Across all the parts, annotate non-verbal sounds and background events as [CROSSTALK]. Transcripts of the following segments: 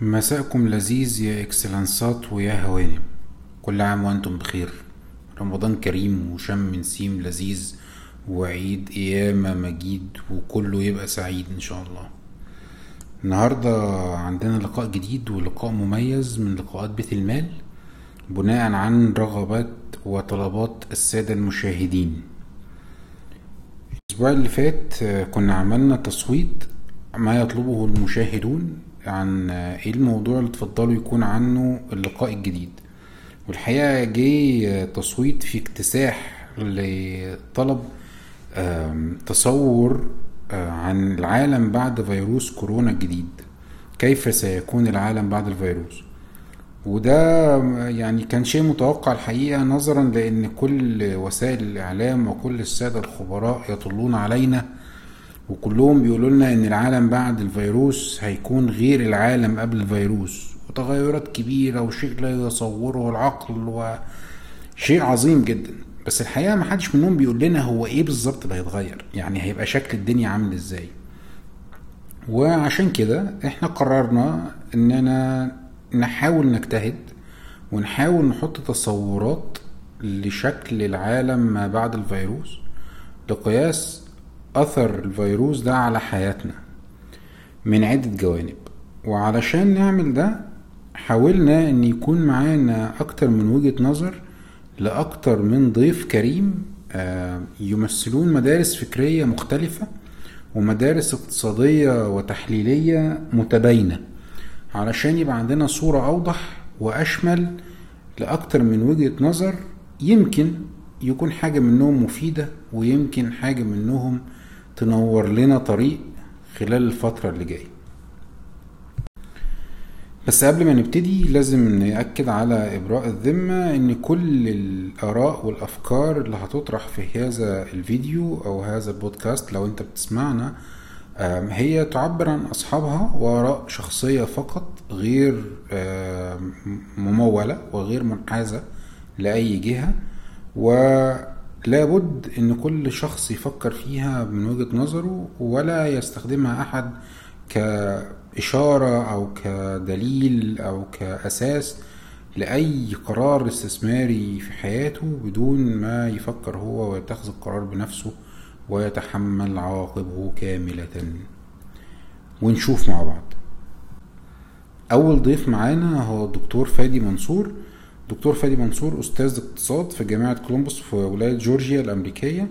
مساءكم لذيذ يا إكسلانسات ويا هوانم كل عام وأنتم بخير. رمضان كريم وشم نسيم لذيذ وعيد قيامة مجيد وكله يبقى سعيد إن شاء الله. النهاردة عندنا لقاء جديد ولقاء مميز من لقاءات بيت المال بناء عن رغبات وطلبات السادة المشاهدين. الأسبوع اللي فات كنا عملنا تصويت ما يطلبه المشاهدون عن إيه الموضوع اللي تفضلوا يكون عنه اللقاء الجديد. والحقيقة جه تصويت في اكتساح لطلب تصور عن العالم بعد فيروس كورونا الجديد. كيف سيكون العالم بعد الفيروس؟ وده يعني كان شيء متوقع الحقيقة نظرا لأن كل وسائل الإعلام وكل السادة الخبراء يطلون علينا وكلهم بيقولوا لنا إن العالم بعد الفيروس هيكون غير العالم قبل الفيروس. وتغيرات كبيرة وشيء لا يصوره العقل وشيء عظيم جدا. بس الحقيقة ما حدش منهم بيقول لنا هو إيه بالظبط اللي هيتغير. يعني هيبقى شكل الدنيا عامل إزاي. وعشان كده إحنا قررنا إننا نحاول نجتهد ونحاول نحط تصورات لشكل العالم ما بعد الفيروس. لقياس أثر الفيروس ده على حياتنا من عدة جوانب. وعلشان نعمل ده حاولنا إن يكون معانا أكتر من وجهة نظر لأكتر من ضيف كريم يمثلون مدارس فكرية مختلفة ومدارس اقتصادية وتحليلية متباينة علشان يبقى عندنا صورة أوضح وأشمل لأكتر من وجهة نظر يمكن يكون حاجة منهم مفيدة ويمكن حاجة منهم تنور لنا طريق خلال الفترة اللي جاية. بس قبل ما نبتدي لازم نأكد على إبراء الذمة إن كل الآراء والأفكار اللي هتطرح في هذا الفيديو أو هذا البودكاست لو أنت بتسمعنا هي تعبر عن أصحابها وآراء شخصية فقط غير ممولة وغير منحازة لأي جهة ولابد إن كل شخص يفكر فيها من وجهة نظره ولا يستخدمها أحد كإشارة أو كدليل أو كأساس لأي قرار استثماري في حياته بدون ما يفكر هو ويتخذ القرار بنفسه ويتحمل عواقبه كاملة. ونشوف مع بعض. أول ضيف معانا هو الدكتور فادي منصور. دكتور فادي منصور أستاذ اقتصاد في جامعة كولومبوس في ولاية جورجيا الأمريكية.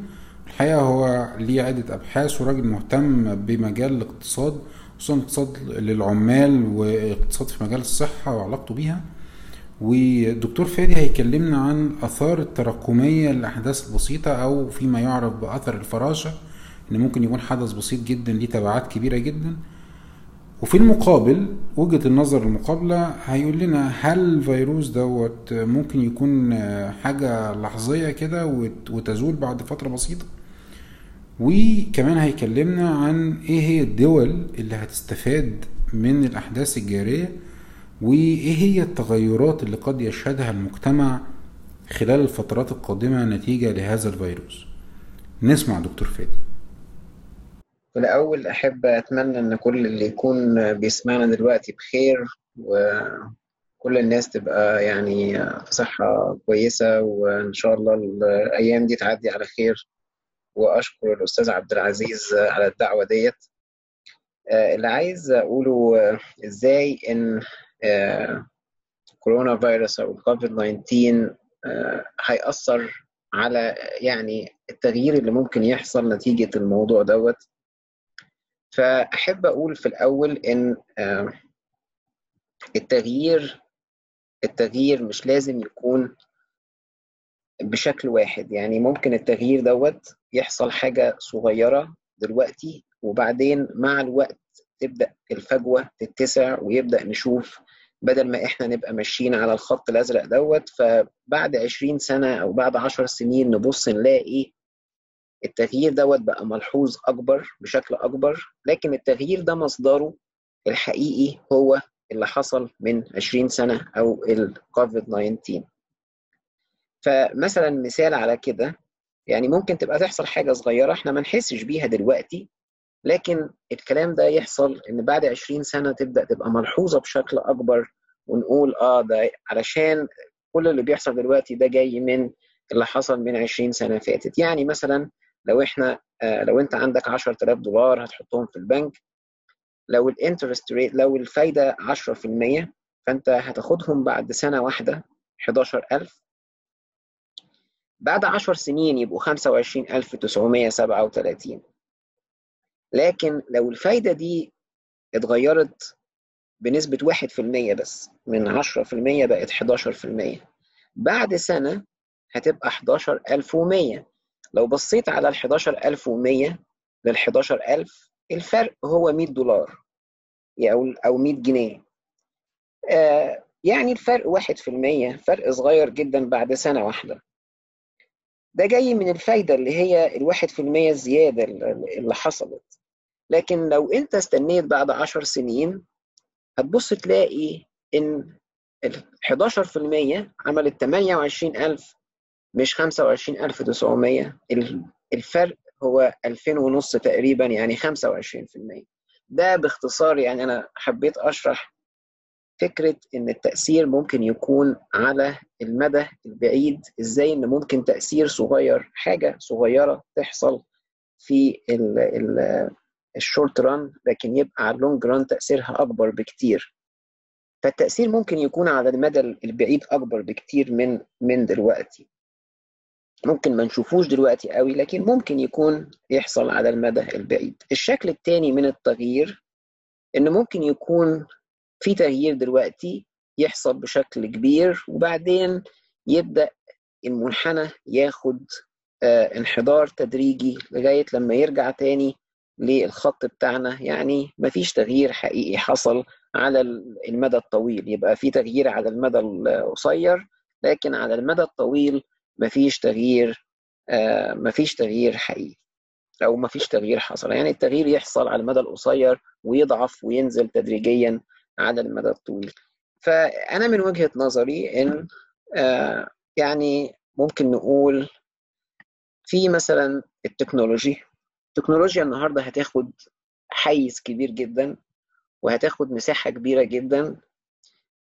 الحقيقة هو ليه عدة أبحاث وراجل مهتم بمجال الاقتصاد خصوصا الاقتصاد للعمال واقتصاد في مجال الصحة وعلاقته بيها. والدكتور فادي هيكلمنا عن آثار التراكمية للاحداث البسيطه أو فيما يعرف بأثر الفراشة إن ممكن يكون حدث بسيط جدا ليه تبعات كبيرة جدا. وفي المقابل وجهة النظر المقابلة هيقول لنا هل الفيروس دوت ممكن يكون حاجة لحظية كده وتزول بعد فترة بسيطة؟ وكمان هيكلمنا عن إيه هي الدول اللي هتستفاد من الأحداث الجارية وإيه هي التغيرات اللي قد يشهدها المجتمع خلال الفترات القادمة نتيجة لهذا الفيروس؟ نسمع دكتور فادي. في الأول أحب أتمنى إن كل اللي يكون بيسمعنا دلوقتي بخير وكل الناس تبقى يعني في صحة كويسة وإن شاء الله الأيام دي تعدي على خير. وأشكر الأستاذ عبد العزيز على الدعوة ديت. اللي عايز أقوله إزاي إن كورونا فيروس أو الكوفيد 19 هيأثر على يعني التغيير اللي ممكن يحصل نتيجة الموضوع دوت. فأحب أقول في الأول إن التغيير التغيير مش لازم يكون بشكل واحد. يعني ممكن التغيير دوت يحصل حاجة صغيرة دلوقتي وبعدين مع الوقت تبدأ الفجوة تتسع ويبدأ نشوف بدل ما إحنا نبقى ماشيين على الخط الأزرق دوت فبعد عشرين سنة أو بعد عشر سنين نبص نلاقي التغيير دوت بقى ملحوظ أكبر بشكل أكبر لكن التغيير ده مصدره الحقيقي هو اللي حصل من 20 سنة أو الكوفيد 19 فمثلا مثال على كده يعني ممكن تبقى تحصل حاجة صغيرة إحنا ما نحسش بيها دلوقتي لكن الكلام ده يحصل إن بعد 20 سنة تبدأ تبقى ملحوظة بشكل أكبر ونقول آه ده علشان كل اللي بيحصل دلوقتي ده جاي من اللي حصل من 20 سنة فاتت. يعني مثلا لو إحنا آه لو انت عندك 10000 دولار هتحطهم في البنك لو الانترست ريت لو الفايدة 10% فانت هتاخدهم بعد سنة واحدة 11000 بعد 10 سنين يبقوا 25937 لكن لو الفايدة دي اتغيرت بنسبة 1% بس من 10% بقت 11% بعد سنة هتبقى 11100 لو بصيت على ال 11100 لل 11000 الفرق هو 100 دولار أو أو 100 جنيه. آه يعني الفرق 1% فرق صغير جدا بعد سنة واحدة. ده جاي من الفايدة اللي هي الواحد في المية الزيادة اللي حصلت. لكن لو أنت استنيت بعد عشر سنين هتبص تلاقي إن ال 11% عملت 28000 مش 25900 الفرق هو 2000 ونص تقريبا يعني 25% ده باختصار يعني أنا حبيت أشرح فكرة إن التأثير ممكن يكون على المدى البعيد إزاي إن ممكن تأثير صغير حاجة صغيرة تحصل في ال ال ال short run لكن يبقى على ال long run تأثيرها أكبر بكتير. فالتأثير ممكن يكون على المدى البعيد أكبر بكتير من من دلوقتي. ممكن ما نشوفوش دلوقتي قوي لكن ممكن يكون يحصل على المدى البعيد. الشكل الثاني من التغيير إن ممكن يكون في تغيير دلوقتي يحصل بشكل كبير وبعدين يبدأ المنحنى ياخد آه انحدار تدريجي لغاية لما يرجع تاني للخط بتاعنا. يعني مفيش تغيير حقيقي حصل على المدى الطويل. يبقى في تغيير على المدى القصير لكن على المدى الطويل مفيش تغيير آه مفيش تغيير حقيقي أو مفيش تغيير حصل. يعني التغيير يحصل على المدى القصير ويضعف وينزل تدريجيا على المدى الطويل. فأنا من وجهة نظري إن آه يعني ممكن نقول في مثلا ال technology التكنولوجيا النهارده هتاخد حيز كبير جدا وهتاخد مساحة كبيرة جدا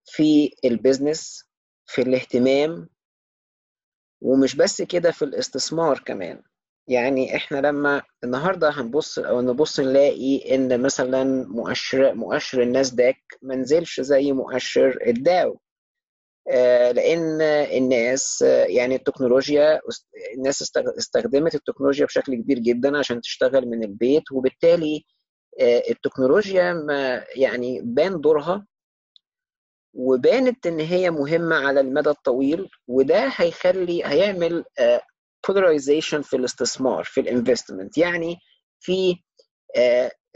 في ال business في الاهتمام ومش بس كده في الاستثمار كمان. يعني إحنا لما النهارده هنبص أو نبص نلاقي إن مثلا مؤشر مؤشر الناسداك ما نزلش زي مؤشر الداو. لأن الناس يعني التكنولوجيا الناس استخدمت التكنولوجيا بشكل كبير جدا عشان تشتغل من البيت وبالتالي التكنولوجيا ما يعني بان دورها وبانت إن هي مهمة على المدى الطويل وده هيخلي هيعمل polarization في الاستثمار في ال investment يعني في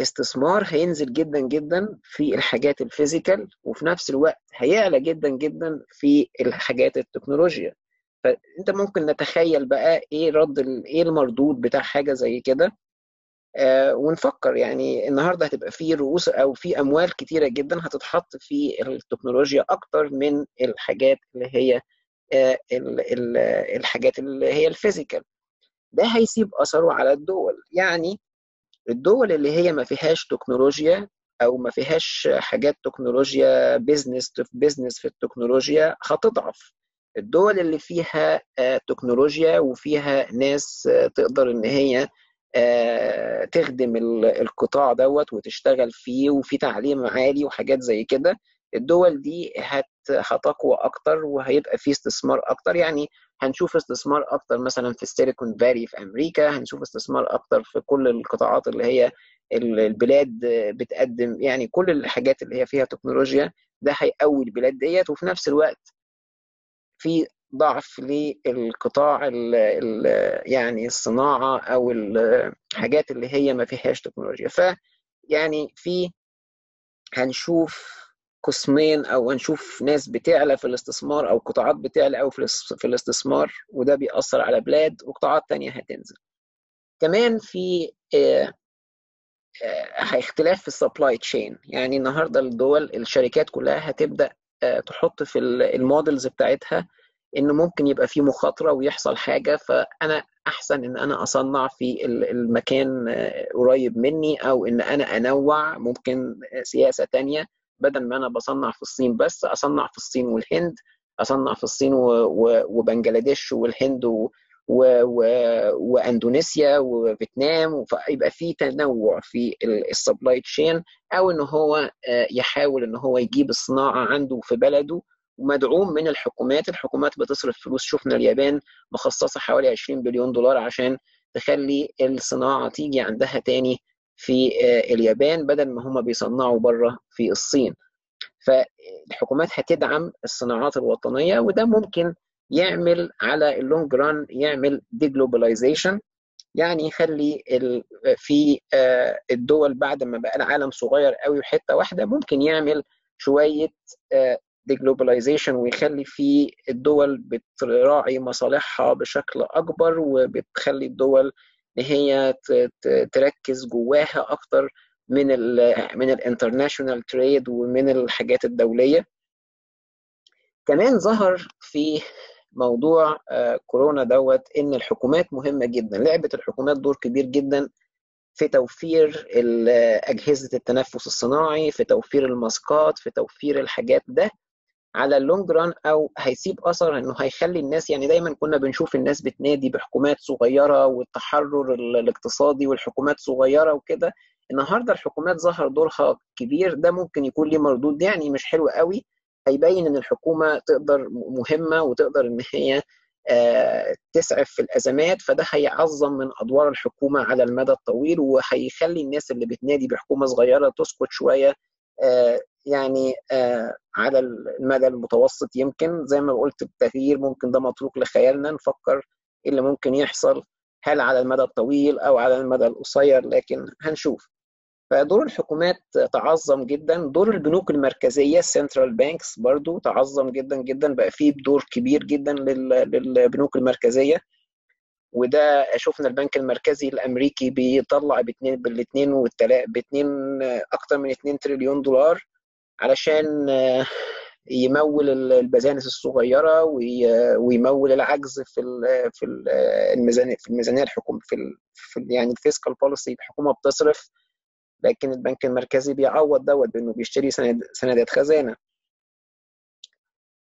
استثمار هينزل جدا جدا في الحاجات ال physical وفي نفس الوقت هيعلى جدا جدا في الحاجات التكنولوجيا. فأنت ممكن نتخيل بقى إيه رد إيه المردود بتاع حاجة زي كده؟ آه ونفكر يعني النهارده هتبقى في رؤوس أو في أموال كتيرة جدا هتتحط في التكنولوجيا أكتر من الحاجات اللي هي آه ال ال الحاجات اللي هي ال physical. ده هيسيب أثره على الدول. يعني الدول اللي هي ما فيهاش تكنولوجيا أو ما فيهاش حاجات تكنولوجيا business في business في التكنولوجيا هتضعف. الدول اللي فيها تكنولوجيا وفيها ناس تقدر إن هي تخدم القطاع دوت وتشتغل فيه وفي تعليم عالي وحاجات زي كده الدول دي هت هتقوى أكتر وهيبقى في استثمار أكتر. يعني هنشوف استثمار أكتر مثلا في السيليكون فالي في أمريكا هنشوف استثمار أكتر في كل القطاعات اللي هي البلاد بتقدم يعني كل الحاجات اللي هي فيها تكنولوجيا ده هيقوي البلاد ديت. وفي نفس الوقت في ضعف للقطاع ال ال يعني الصناعة أو الحاجات اللي هي ما فيهاش تكنولوجيا. ف يعني في هنشوف قسمين أو هنشوف ناس بتعلى في الاستثمار أو قطاعات بتعلى أو في الاستثمار وده بيأثر على بلاد وقطاعات تانية هتنزل. كمان في اختلاف في ال supply chain يعني النهارده الدول الشركات كلها هتبدأ تحط في ال models بتاعتها ان ممكن يبقى في مخاطرة ويحصل حاجة فأنا أحسن إن أنا أصنع في المكان قريب مني أو إن أنا أنوع ممكن سياسة تانية. بدل ما أنا بصنع في الصين بس أصنع في الصين والهند أصنع في الصين وبنجلاديش والهند و... و... و... وأندونيسيا وفيتنام فيبقى في تنوع في ال supply chain أو إن هو يحاول إن هو يجيب الصناعة عنده في بلده. ومدعوم من الحكومات. الحكومات بتصرف فلوس شفنا اليابان مخصصة حوالي 20 بليون دولار عشان تخلي الصناعة تيجي عندها تاني في اليابان بدل ما هم بيصنعوا بره في الصين. فالحكومات هتدعم الصناعات الوطنية وده ممكن يعمل على ال long run يعمل deglobalization يعني يخلي في الدول بعد ما بقى العالم صغير قوي وحتة واحدة ممكن يعمل شوية deglobalization ويخلي في الدول بتراعي مصالحها بشكل أكبر وبتخلي الدول إن هي تركز جواها أكتر من ال من ال international trade ومن الحاجات الدولية. كمان ظهر في موضوع كورونا دوت إن الحكومات مهمة جدا. لعبت الحكومات دور كبير جدا في توفير أجهزة التنفس الصناعي في توفير الماسكات في توفير الحاجات ده. على اللونج ران أو هيسيب أثر إنه هيخلي الناس يعني دايما كنا بنشوف الناس بتنادي بحكومات صغيرة والتحرر الاقتصادي والحكومات صغيرة وكده. النهارده الحكومات ظهر دورها كبير ده ممكن يكون ليه مردود يعني مش حلو قوي. هيبين إن الحكومة تقدر مهمة وتقدر إن هي تسعف في الأزمات فده هيعظم من أدوار الحكومة على المدى الطويل وهيخلي الناس اللي بتنادي بحكومة صغيرة تسكت شوية يعني على المدى المتوسط يمكن زي ما قلت التغيير ممكن ده متروك لخيالنا نفكر إيه اللي ممكن يحصل هل على المدى الطويل أو على المدى القصير لكن هنشوف. فدور الحكومات تعظم جدا. دور البنوك المركزية ال central banks برضو تعظم جدا جدا. بقى فيه دور كبير جدا للبنوك المركزية. وده شفنا البنك المركزي الأمريكي بيطلع باثنين بالاثنين والتلا باثنين أكتر من 2 تريليون دولار علشان يمول ال business الصغيرة ويمول العجز في في الميزانيه في الميزانية الحكومة في, في يعني الفيسكال بوليسي الحكومة بتصرف لكن البنك المركزي بيعوض دوت بأنه بيشتري سند سندات خزانة.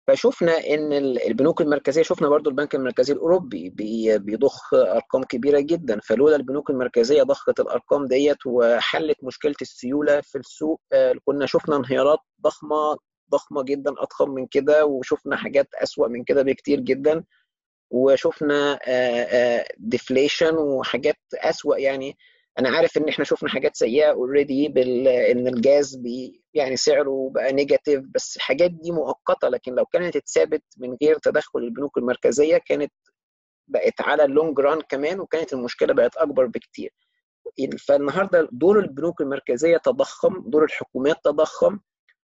فشفنا إن البنوك المركزية شفنا برضو البنك المركزي الأوروبي بيضخ أرقام كبيرة جدا. فلولا البنوك المركزية ضخت الأرقام ديت وحلت مشكلة السيولة في السوق كنا شفنا انهيارات ضخمة ضخمة جدا أضخم من كده وشفنا حاجات أسوأ من كده بكتير جدا. وشفنا deflation وحاجات أسوأ يعني. أنا عارف إن إحنا شفنا حاجات سيئة already إن الجاز بي يعني سعره بقى negative بس الحاجات دي مؤقتة لكن لو كانت اتثابت من غير تدخل البنوك المركزية كانت بقت على ال long run كمان وكانت المشكلة بقت أكبر بكتير. فالنهاردة دور البنوك المركزية تضخم دور الحكومات تضخم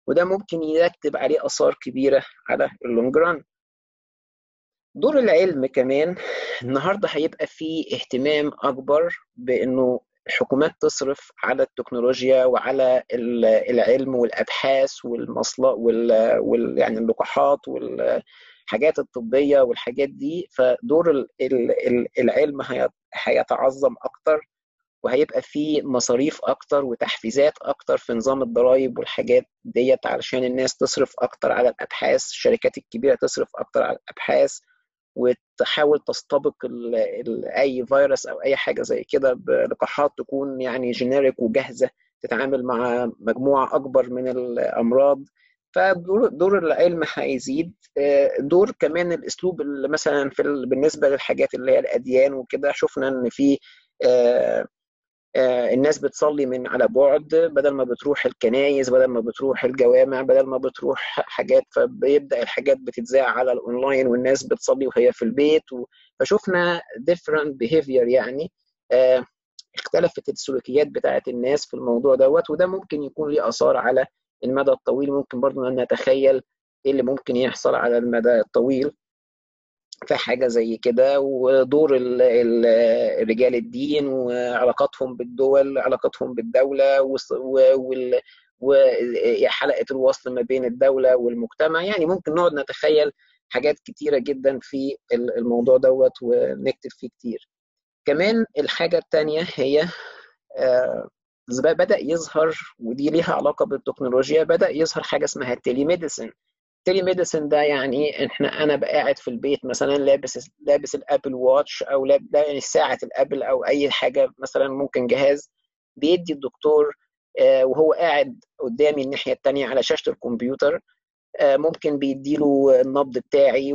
وده ممكن يرتب عليه آثار كبيرة على اللونج ران دور العلم كمان النهارده هيبقى فيه اهتمام أكبر بإنه الحكومات تصرف على التكنولوجيا وعلى العلم والأبحاث والمصل وال, وال... يعني اللقاحات والحاجات الطبية والحاجات دي فدور العلم هيتعظم أكتر وهيبقى في مصاريف أكتر وتحفيزات أكتر في نظام الضرائب والحاجات ديت علشان الناس تصرف أكتر على الأبحاث الشركات الكبيرة تصرف أكتر على الأبحاث. وتحاول تستبق ال ال أي فيروس أو أي حاجة زي كده بلقاحات تكون يعني جينيريك وجاهزة تتعامل مع مجموعة أكبر من الأمراض. فدور دور العلم هيزيد. دور كمان الأسلوب اللي مثلا في بالنسبة للحاجات اللي هي الأديان وكده شفنا إن في الناس بتصلي من على بعد بدل ما بتروح الكنايس بدل ما بتروح الجوامع بدل ما بتروح حاجات فبيبدأ الحاجات بتتذاع على الأونلاين والناس بتصلي وهي في البيت. فشفنا different behavior يعني اختلفت السلوكيات بتاعت الناس في الموضوع دوت وده ممكن يكون له آثار على المدى الطويل ممكن برضه إن نتخيل إيه اللي ممكن يحصل على المدى الطويل في حاجة زي كده ودور رجال الدين وعلاقاتهم بالدول علاقاتهم بالدولة وحلقه الوصل ما بين الدولة والمجتمع. يعني ممكن نقعد نتخيل حاجات كتيرة جدا في الموضوع دوت ونكتب فيه كتير. كمان الحاجة التانية هي بدأ يظهر ودي ليها علاقة بالتكنولوجيا بدأ يظهر حاجة اسمها ال tele ال telemedicine ده يعني إحنا أنا قاعد في البيت مثلا لابس لابس ال Apple Watch أو لابس ساعة ال Apple أو أي حاجة مثلا ممكن جهاز بيدي الدكتور وهو قاعد قدامي الناحية التانية على شاشة الكمبيوتر ممكن بيديله النبض بتاعي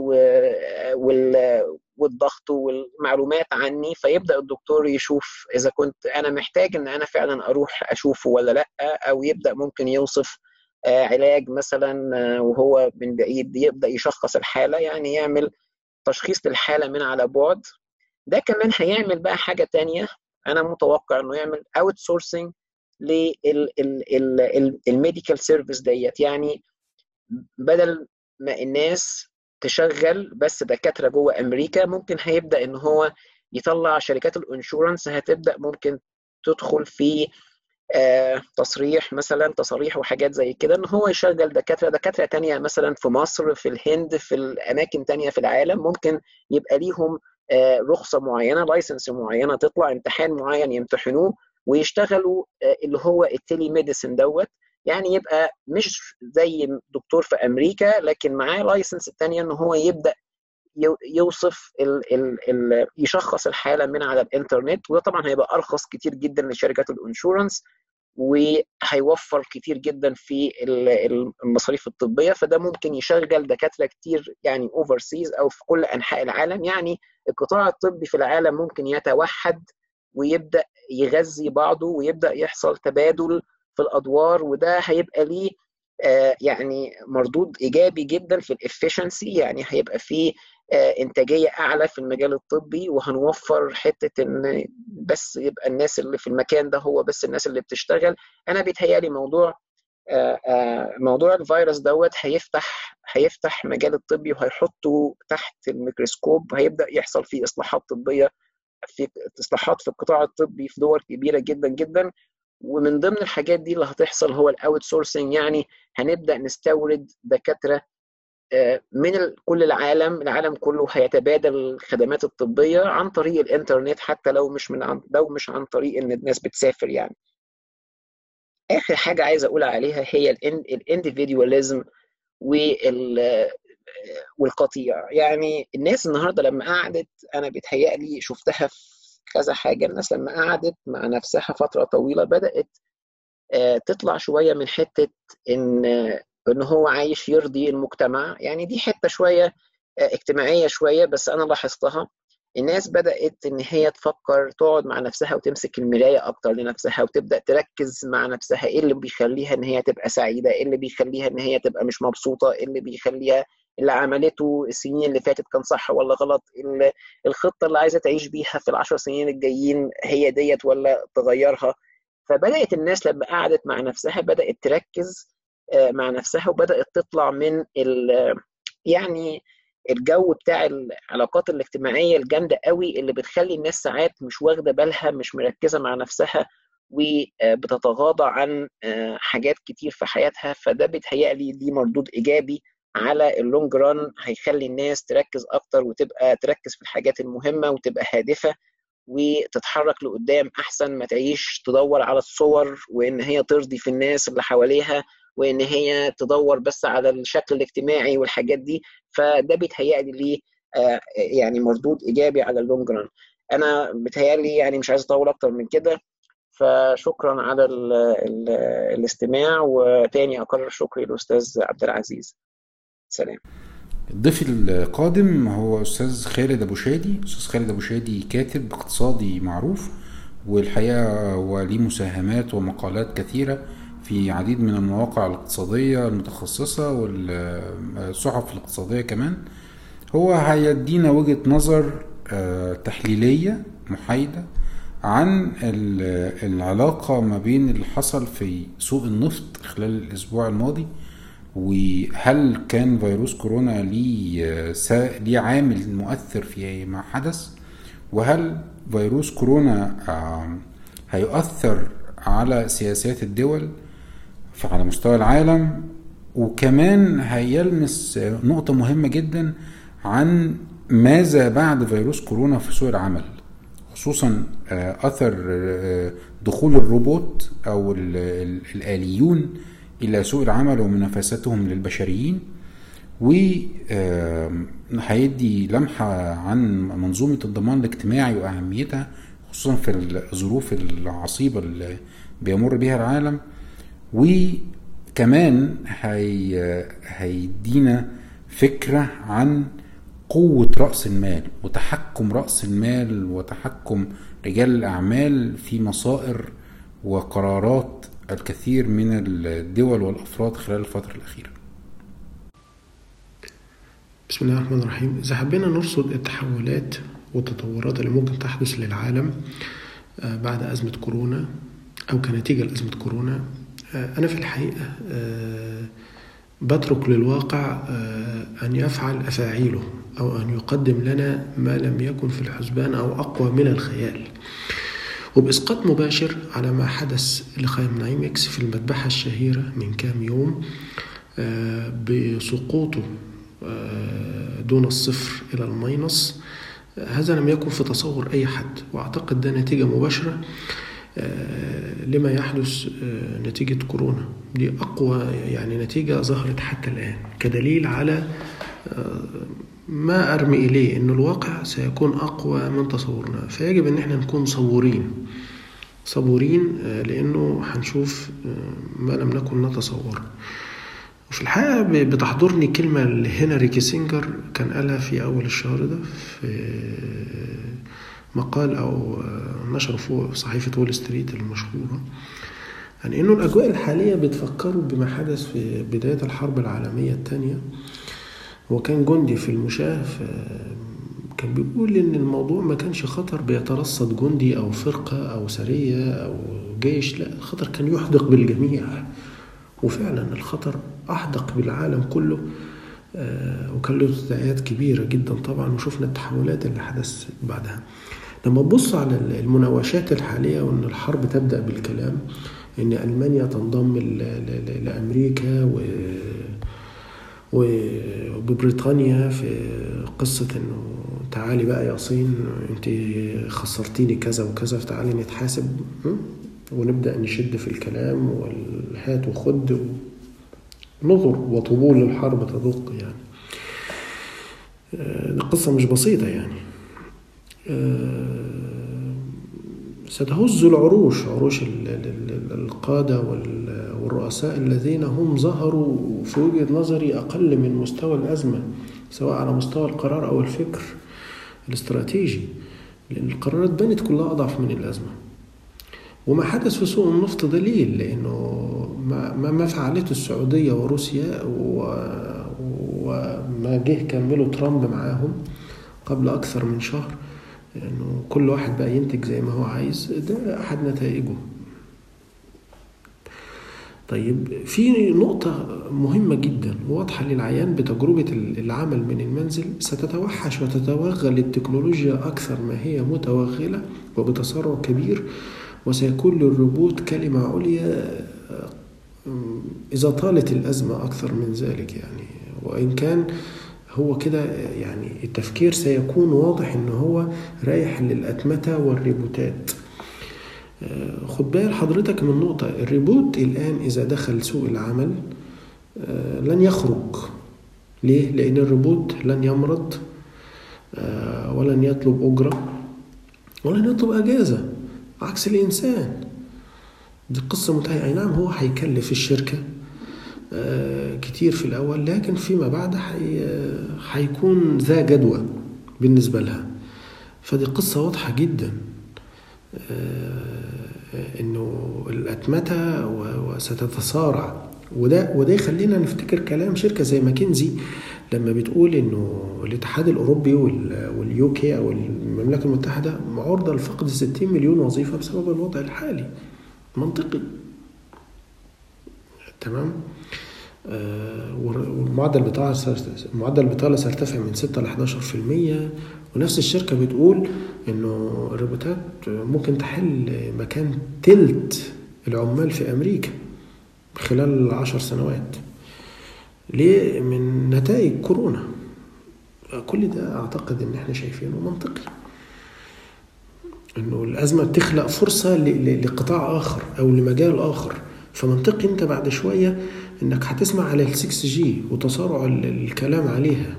والضغط والمعلومات عني فيبدأ الدكتور يشوف إذا كنت أنا محتاج إن أنا فعلا أروح أشوفه ولا لأ أو يبدأ ممكن يوصف علاج مثلا وهو من بعيد يبدأ يشخص الحالة يعني يعمل تشخيص للحالة من على بعد. ده كمان هيعمل بقى حاجة تانية أنا متوقع إنه يعمل outsourcing لل medical service ديت. يعني بدل ما الناس تشغل بس دكاترة جوه أمريكا ممكن هيبدأ إن هو يطلع شركات ال insurance هتبدأ ممكن تدخل في آه تصريح مثلا تصاريح وحاجات زي كده إن هو يشغل دكاترة دكاترة تانية مثلا في مصر في الهند في الأماكن تانية في العالم ممكن يبقى ليهم آه رخصة معينة license معينة تطلع امتحان معين يمتحنوه ويشتغلوا آه اللي هو ال telemedicine دوت. يعني يبقى مش زي دكتور في أمريكا لكن معاه license الثانية إن هو يبدأ يوصف ال ال ال يشخص الحالة من على الإنترنت وده طبعا هيبقى أرخص كتير جدا لشركات ال insurance وهيوفر كتير جدا في المصاريف الطبية فده ممكن يشغل دكاترة كتير يعني overseas أو في كل أنحاء العالم. يعني القطاع الطبي في العالم ممكن يتوحد ويبدأ يغذي بعضه ويبدأ يحصل تبادل في الأدوار وده هيبقى ليه آه يعني مردود إيجابي جدا في ال efficiency يعني هيبقى فيه إنتاجية أعلى في المجال الطبي وهنوفر حتة إن بس يبقى الناس اللي في المكان ده هو بس الناس اللي بتشتغل. أنا بيتهيألي موضوع آه موضوع الفيروس دوت هيفتح هيفتح مجال الطبي وهيحطه تحت الميكروسكوب وهيبدأ يحصل فيه إصلاحات طبية في إصلاحات في القطاع الطبي في دول كبيرة جدا جدا. ومن ضمن الحاجات دي اللي هتحصل هو ال outsourcing يعني هنبدأ نستورد دكاترة من كل العالم العالم كله هيتبادل الخدمات الطبية عن طريق الإنترنت حتى لو مش من عن لو مش عن طريق إن الناس بتسافر يعني. آخر حاجة عايز أقول عليها هي ال individualism وال والقطيع. يعني الناس النهارده لما قعدت أنا بيتهيألي شفتها في كذا حاجة. الناس لما قعدت مع نفسها فترة طويلة بدأت تطلع شوية من حتة إن إن هو عايش يرضي المجتمع. يعني دي حتة شوية اجتماعية شوية بس أنا لاحظتها. الناس بدأت إن هي تفكر تقعد مع نفسها وتمسك المراية أكتر لنفسها وتبدأ تركز مع نفسها. إيه اللي بيخليها إن هي تبقى سعيدة؟ إيه اللي بيخليها إن هي تبقى مش مبسوطة؟ إيه اللي بيخليها اللي عملته السنين اللي فاتت كان صح ولا غلط؟ الخطة اللي عايزة تعيش بيها في العشر سنين الجايين هي ديت ولا تغيرها؟ فبدأت الناس لما قعدت مع نفسها بدأت تركز مع نفسها وبدأت تطلع من يعني الجو بتاع العلاقات الاجتماعية الجامدة قوي اللي بتخلي الناس ساعات مش واخدة بالها مش مركزة مع نفسها وبتتغاضى عن حاجات كتير في حياتها. فده بيتهيألي دي مردود إيجابي على ال long run هيخلي الناس تركز أكتر وتبقى تركز في الحاجات المهمة وتبقى هادفة وتتحرك لقدام أحسن ما تعيش تدور على الصور وإن هي ترضي في الناس اللي حواليها وإن هي تدور بس على الشكل الاجتماعي والحاجات دي فده بيتهيألي ليه يعني مردود إيجابي على ال long run أنا بيتهيألي يعني مش عايز أطول أكتر من كده فشكرا على ال ال الاستماع وتاني اكرر شكري للاستاذ عبد العزيز. سلام. الضيف القادم هو أستاذ خالد أبو شادي. أستاذ خالد أبو شادي كاتب اقتصادي معروف والحقيقة هو ليه مساهمات ومقالات كثيرة في عديد من المواقع الاقتصادية المتخصصة والصحف الاقتصادية كمان هو هيدينا وجهة نظر تحليلية محايدة عن العلاقة ما بين اللي حصل في سوق النفط خلال الأسبوع الماضي وهل كان فيروس كورونا ليه. ليه عامل مؤثر في ما حدث وهل فيروس كورونا هيؤثر على سياسات الدول على مستوى العالم وكمان هيلمس نقطة مهمة جدا عن ماذا بعد فيروس كورونا في سوق العمل خصوصا أثر دخول الروبوت أو الآليون إلى سوق العمل ومنافستهم للبشريين وهيدي لمحة عن منظومة الضمان الاجتماعي وأهميتها خصوصا في الظروف العصيبة اللي بيمر بها العالم. وكمان هي هيدينا فكرة عن قوة رأس المال وتحكم رأس المال وتحكم رجال الأعمال في مصائر وقرارات الكثير من الدول والأفراد خلال الفترة الأخيرة. بسم الله الرحمن الرحيم. إذا حبينا نرصد التحولات والتطورات اللي ممكن تحدث للعالم بعد أزمة كورونا أو كنتيجة لأزمة كورونا أنا في الحقيقة بترك للواقع أن يفعل أفاعيله أو أن يقدم لنا ما لم يكن في الحسبان أو أقوى من الخيال. وبإسقاط مباشر على ما حدث لخايم نايمكس في المذبحة الشهيرة من كام يوم بسقوطه دون الصفر إلى الماينص هذا لم يكن في تصور أي حد وأعتقد ده نتيجة مباشرة لما يحدث نتيجة كورونا. دي أقوى يعني نتيجة ظهرت حتى الآن كدليل على ما أرمي إليه أن الواقع سيكون أقوى من تصورنا. فيجب أن إحنا نكون صبورين. صبورين لأنه هنشوف ما لم نكن نتصوره وفي الحقيقة بتحضرني كلمة لهنري كيسنجر كان قالها في أول الشهر ده في مقال أو نشر فوق صحيفة وول ستريت المشهورة عن يعني إنه الأجواء الحالية بتفكروا بما حدث في بداية الحرب العالمية الثانية. هو كان جندي في المشاة كان بيقول إن الموضوع ما كانش خطر بيترصد جندي أو فرقة أو سرية أو جيش لا الخطر كان يحدق بالجميع. وفعلا الخطر أحدق بالعالم كله وكان له تداعيات كبيرة جدا طبعا وشفنا التحولات اللي حدثت بعدها. لما تبص على المناوشات الحالية وأن الحرب تبدأ بالكلام أن ألمانيا تنضم لأمريكا و وبريطانيا في قصة إنه تعالي بقى يا صين أنت خسرتيني كذا وكذا فتعالي نتحاسب ونبدأ نشد في الكلام والهات وخد نظر وطبول الحرب تدق يعني. القصة مش بسيطة يعني. ستهز العروش عروش القادة والرؤساء الذين هم ظهروا في وجهة نظري أقل من مستوى الأزمة سواء على مستوى القرار أو الفكر الاستراتيجي لأن القرارات بنت كلها أضعف من الأزمة. وما حدث في سوق النفط دليل لأنه ما, ما فعلته السعودية وروسيا وما جه كملوا ترامب معاهم قبل أكثر من شهر. لأنه كل واحد بقى ينتج زي ما هو عايز ده أحد نتائجه. طيب في نقطة مهمة جدا واضحة للعيان بتجربة العمل من المنزل. ستتوحش وتتوغل التكنولوجيا أكثر ما هي متوغلة وبتسارع كبير وسيكون للروبوت كلمة عليا إذا طالت الأزمة أكثر من ذلك يعني. وإن كان هو كده يعني التفكير سيكون واضح إن هو رايح للأتمتة والروبوتات. خد بال حضرتك من نقطة الريبوت الآن إذا دخل سوق العمل لن يخرج. ليه؟ لأن الريبوت لن يمرض ولن يطلب أجرة ولن يطلب أجازة. عكس الإنسان. دي قصة منتهية أي نعم هو هيكلف الشركة كتير في الأول لكن فيما بعد هيكون ذا جدوى بالنسبة لها. فدي قصة واضحة جدا إنه الأتمتة وستتسارع وده وده يخلينا نفتكر كلام شركة زي ماكنزي لما بتقول إنه الاتحاد الأوروبي واليو كي أو المملكة المتحدة عرضه لفقد 60 مليون وظيفة بسبب الوضع الحالي منطقي. تمام؟ آه والمعدل البطاله معدل البطاله سيرتفع من 6 ل 11% ونفس الشركة بتقول إنه الروبوتات ممكن تحل مكان تلت العمال في أمريكا خلال عشر سنوات. ليه؟ من نتائج كورونا. كل ده أعتقد إن إحنا شايفينه منطقي. إنه الأزمة بتخلق فرصة لقطاع آخر أو لمجال آخر. فمنطقي انت بعد شوية انك هتسمع على ال 6 جي وتسارع الكلام عليها.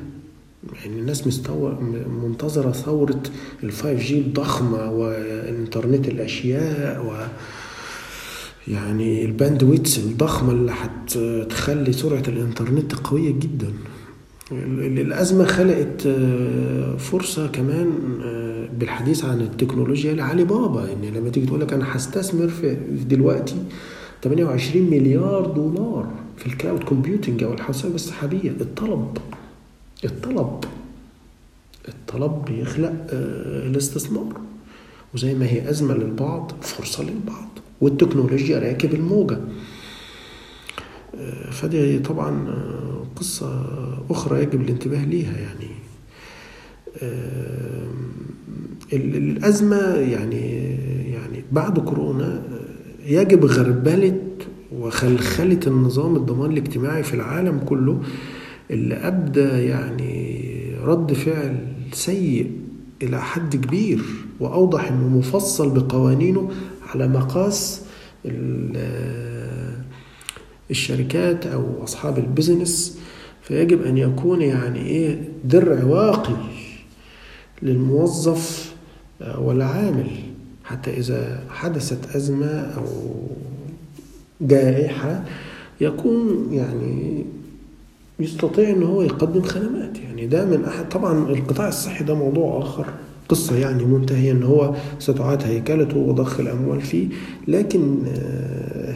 يعني الناس مستور منتظرة ثورة ال 5 جي الضخمة وانترنت الأشياء و يعني ال bandwidths الضخمة اللي هتخلي سرعة الانترنت قوية جدا. الأزمة خلقت فرصة كمان بالحديث عن التكنولوجيا لعلي بابا. إن لما تيجي تقول لك أنا هستثمر في دلوقتي 28 مليار دولار في ال cloud computing أو الحوسبة السحابية. الطلب. الطلب. الطلب بيخلق الاستثمار. وزي ما هي أزمة للبعض فرصة للبعض. والتكنولوجيا راكب الموجة. فدي طبعا قصة أخرى يجب الانتباه ليها يعني. الأزمة يعني يعني بعد كورونا يجب غربلة وخلخلة النظام الضمان الاجتماعي في العالم كله اللي أبدى يعني رد فعل سيء إلى حد كبير وأوضح أنه مفصل بقوانينه على مقاس الشركات أو أصحاب البزنس. فيجب أن يكون يعني إيه درع واقي للموظف والعامل. حتى إذا حدثت أزمة أو جائحة يكون يعني يستطيع إن هو يقدم خدمات. يعني ده من احد طبعا القطاع الصحي ده موضوع آخر قصة يعني منتهية إن هو ستعاد هيكلته وضخ الأموال فيه. لكن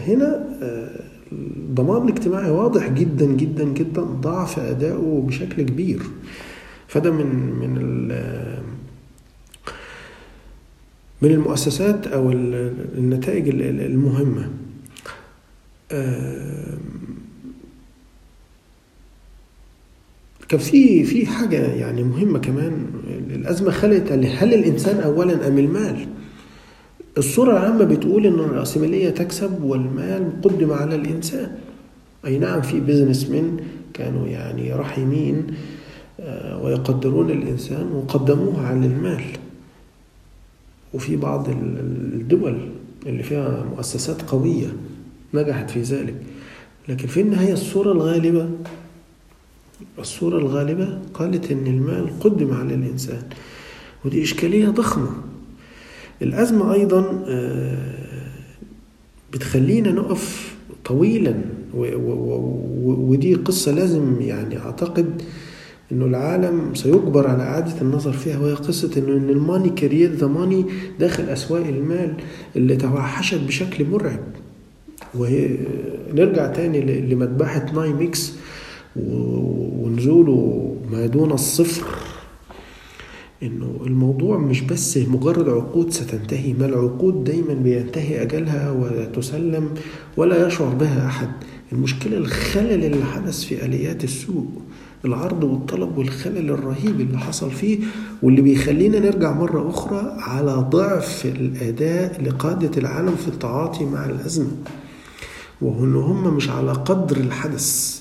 هنا الضمان الاجتماعي واضح جدا جدا جدا ضعف أداؤه بشكل كبير. فده من من من المؤسسات أو النتائج المهمة. كان في في حاجة يعني مهمة كمان. الأزمة خلقت هل الإنسان اولا أم المال؟ الصورة العامة بتقول إن الرأسمالية تكسب والمال قدم على الإنسان. أي نعم في بزنس من كانوا يعني رحيمين ويقدرون الإنسان وقدموه على المال. وفي بعض الدول اللي فيها مؤسسات قوية نجحت في ذلك. لكن في النهاية الصورة الغالبة الصورة الغالبة قالت إن المال قدم على الإنسان ودي إشكالية ضخمة. الأزمة أيضا بتخلينا نقف طويلا ودي قصة لازم يعني أعتقد إنه العالم سيجبر على إعادة النظر فيها وهي قصة إنه إن ال money create the money داخل أسواق المال اللي توحشت بشكل مرعب. وهي نرجع تاني لمذبحة ناي ميكس ونزوله ما دون الصفر. إنه الموضوع مش بس مجرد عقود ستنتهي ما العقود دايما بينتهي أجلها وتسلم ولا يشعر بها أحد. المشكلة الخلل اللي حدث في آليات السوق العرض والطلب والخلل الرهيب اللي حصل فيه واللي بيخلينا نرجع مرة أخرى على ضعف الأداء لقادة العالم في التعاطي مع الأزمة. وإن هم مش على قدر الحدث.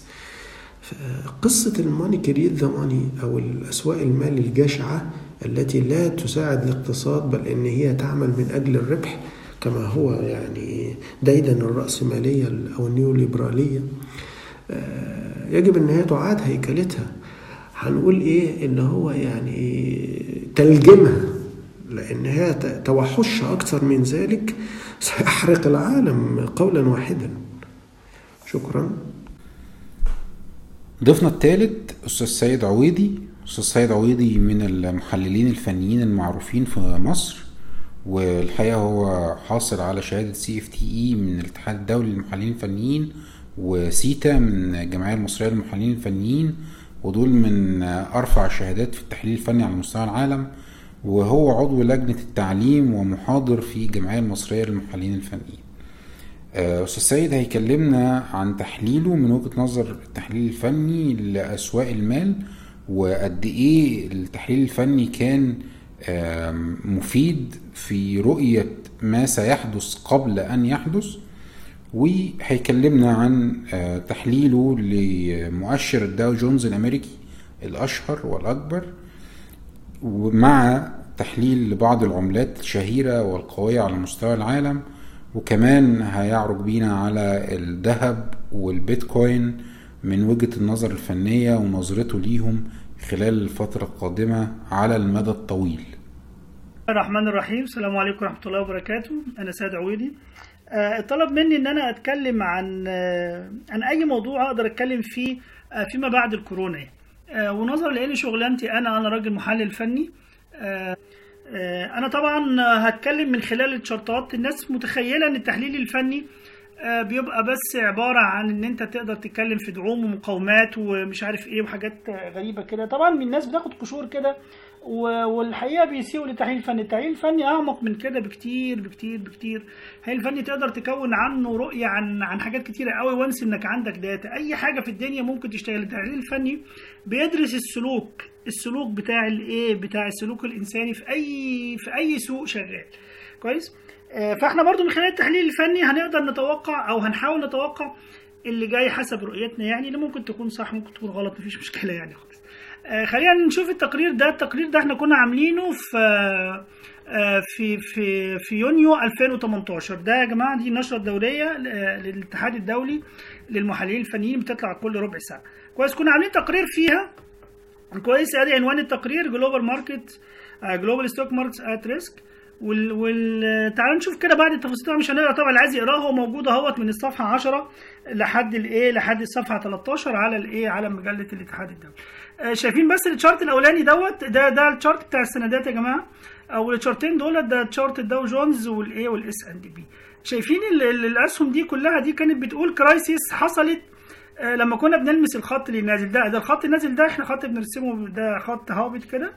قصة الماني كريت ذا ماني أو الأسواق المال الجشعة التي لا تساعد الاقتصاد بل إن هي تعمل من أجل الربح كما هو يعني ديدا الرأسمالية أو النيوليبرالية. يجب إن هي تعاد هيكلتها. هنقول إيه؟ إن هو يعني تلجمها لأن هي توحشها أكثر من ذلك سيحرق العالم قولا واحدا. شكرا. ضيفنا الثالث أستاذ سيد عويضي أستاذ سيد عويضي من المحللين الفنيين المعروفين في مصر والحقيقة هو حاصل على شهادة CFTe من الاتحاد الدولي للمحللين الفنيين وسيتا من الجمعية المصرية للمحللين الفنيين ودول من أرفع الشهادات في التحليل الفني على مستوى العالم وهو عضو لجنة التعليم ومحاضر في الجمعية المصرية للمحللين الفنيين. أستاذ سيد هيكلمنا عن تحليله من وجهة نظر التحليل الفني لأسواق المال وقد إيه التحليل الفني كان مفيد في رؤية ما سيحدث قبل أن يحدث وهيكلمنا عن تحليله لمؤشر الداو جونز الأمريكي الأشهر والأكبر ومع تحليل لبعض العملات الشهيرة والقوية على مستوى العالم وكمان هيعرج بينا على الذهب والبيتكوين من وجهة النظر الفنية ونظرته ليهم خلال الفترة القادمة على المدى الطويل. الرحمن الرحيم. السلام عليكم ورحمة الله وبركاته. أنا سيد عويدي. آه، طلب مني إن أنا أتكلم عن آه، عن أي موضوع أقدر أتكلم فيه آه، فيما بعد الكورونا. آه، ونظرا لإن شغلانتي أنا أنا راجل محلل فني. آه، آه، أنا طبعا هتكلم من خلال الشرطات. الناس متخيلة إن التحليل الفني آه، بيبقى بس عبارة عن إن أنت تقدر تتكلم في دعوم ومقاومات ومش عارف إيه وحاجات آه، غريبة كده. طبعا الناس بتاخد قشور كده والحقيقة بيسيئوا للتحليل الفني التحليل الفني أعمق من كده بكتير بكتير بكتير. التحليل الفني تقدر تكون عنه رؤية عن عن حاجات كتيرة قوي once إنك عندك data. أي حاجة في الدنيا ممكن تشتغل. التحليل الفني بيدرس السلوك السلوك بتاع الإيه بتاع السلوك الإنساني في اي في أي سوق شغال. كويس؟ آه، فإحنا برضو من خلال التحليل الفني هنقدر نتوقع أو هنحاول نتوقع اللي جاي حسب رؤيتنا يعني اللي ممكن تكون صح ممكن تكون غلط مفيش مشكلة يعني. خلينا نشوف التقرير ده. التقرير ده إحنا كنا عاملينه في آه، في في في يونيو 2018 ده يا جماعة دي النشرة الدوريه ل- للاتحاد الدولي للمحللين الفنيين بتطلع كل ربع ساعة. كويس كنا عاملين تقرير فيها. كويس ادي عنوان التقرير global market global stock market at risk وال, وال... تعالوا نشوف كده بعد التفاصيل. مش هنقرأ طبعا اللي عايز يقراها هو موجود أهوت من الصفحة 10 لحد الايه لحد الصفحة 13 على الايه على مجلة الاتحاد الدولي. آه، شايفين بس ال chart الأولاني دوت؟ ده ده ال chart بتاع السندات يا جماعة. أو ال chart ين دول ده chart الداو جونز والايه وال S&P. شايفين ال- ال- الاسهم دي كلها دي كانت بتقول crisis حصلت آه، لما كنا بنلمس الخط اللي نازل ده. ده الخط النازل ده إحنا خط بنرسمه ده خط هابط كده.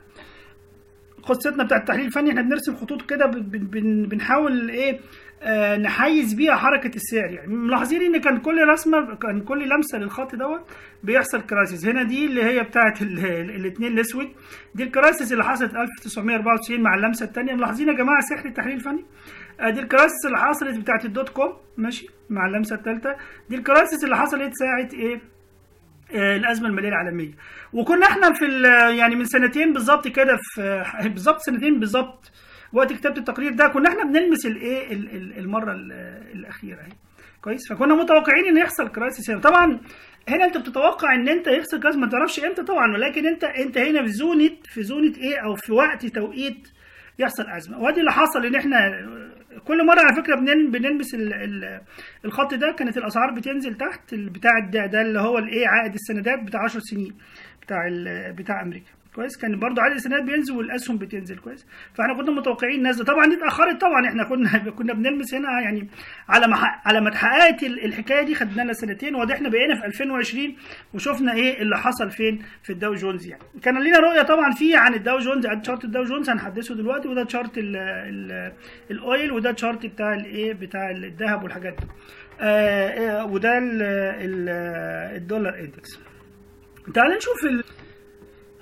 قصتنا بتاع التحليل الفني إحنا بنرسم خطوط كده بن- بن- بن- بنحاول إيه آه نحجز بيها حركة السعر. يعني ملاحظين إن كان كل رسمة كان كل لمسة للخط دوت بيحصل crisis هنا دي اللي هي بتاعه الاثنين الأسود. دي ال crisis اللي حصلت 1994 مع اللمسة الثانية ملاحظين يا جماعة سحر التحليل الفني؟ آه، دي ال crisis اللي حصلت بتاعه ال dot com ماشي مع اللمسة الثالثه دي ال crisis اللي حصلت ساعة إيه؟ الأزمة المالية العالمية. وكنا إحنا في يعني من سنتين بالظبط كده في [LAUGHS] بالظبط سنتين بالظبط وقت كتابة التقرير ده كنا إحنا بنلمس الايه ال- ال- المرة ال- الأخيرة أهي. كويس؟ فكنا متوقعين إن يحصل crisis هنا. طبعا هنا أنت بتتوقع إن أنت يحصل crisis ما تعرفش إمتى طبعا ولكن انت أنت هنا في zone في zone إيه أو في وقت توقيت يحصل أزمة. وأدي اللي حصل إن إحنا كل مرة على فكرة بنل- بنلمس ال- ال- الخط ده كانت الأسعار بتنزل تحت بتاع ده, ده اللي هو الايه عائد السندات بتاع 10 سنين بتاع بتاع أمريكا. كويس؟ كان برضو عائد السندات بينزل والأسهم بتنزل كويس. فإحنا كنا متوقعين نزل طبعا دي اتأخرت طبعا. إحنا كنا [LAUGHS] كنا بنلمس هنا يعني على ما على ما اتحققت ال- الحكاية دي خدنا لنا سنتين وده إحنا بقينا في 2020 وشفنا إيه اللي حصل فين؟ في الداو جونز يعني. كان لنا رؤية طبعا فيه عن الداو جونز عن chart الداو جونز هنحدثه دلوقتي وده ال- ال oil وده chart بتاع الإيه؟ بتاع الذهب والحاجات دي. آه آه، وده ال- ال- الدولار index. تعال نشوف.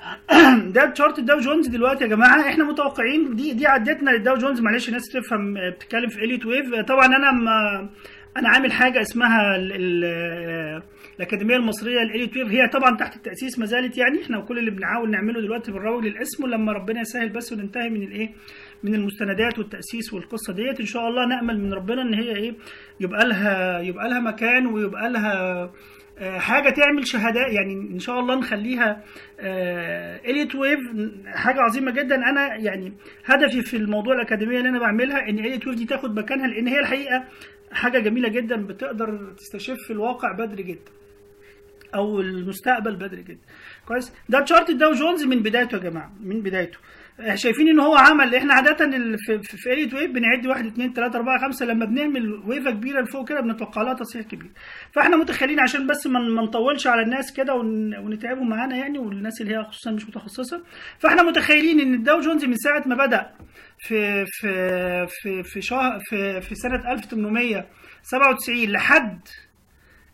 [CLEARS THROAT] ده chart الداو جونز دلوقتي يا جماعة. إحنا متوقعين دي دي عدّتنا للداو جونز. معلش الناس تفهم بتتكلم في Elliott Wave طبعا أنا ما أنا عامل حاجة اسمها ال- ال- الأكاديمية المصرية لل Elliott Wave. هي طبعا تحت التأسيس ما زالت يعني. إحنا كل اللي بنحاول نعمله دلوقتي بنروج للاسم ولما ربنا يسهل بس وننتهي من الايه من المستندات والتأسيس والقصة ديت إن شاء الله نأمل من ربنا إن هي إيه يبقى لها يبقى لها مكان ويبقى لها حاجة تعمل شهادات يعني إن شاء الله نخليها Elliott Wave حاجة عظيمة جدا. أنا يعني هدفي في الموضوع الأكاديمية اللي أنا بعملها إن Elliott Wave دي تاخد مكانها لأن هي الحقيقة حاجة جميلة جدا. بتقدر تستشف الواقع بدري جدا أو المستقبل بدري جدا. كويس؟ ده تشارت الداو جونز من بدايته يا جماعة من بدايته. آه، شايفين إن هو عمل. إحنا عادة في في, Elliott Wave بنعد 1 2 3 4 5 لما بنعمل wave ـه كبيرة لفوق كده بنتوقع لها تصحيح كبير. فإحنا متخيلين عشان بس ما نطولش على الناس كده ون- ونتعبهم معانا يعني والناس اللي هي خصوصا مش متخصصة. فإحنا متخيلين إن الداو جونز من ساعة ما بدأ في في في في شهر في في سنة 1897 لحد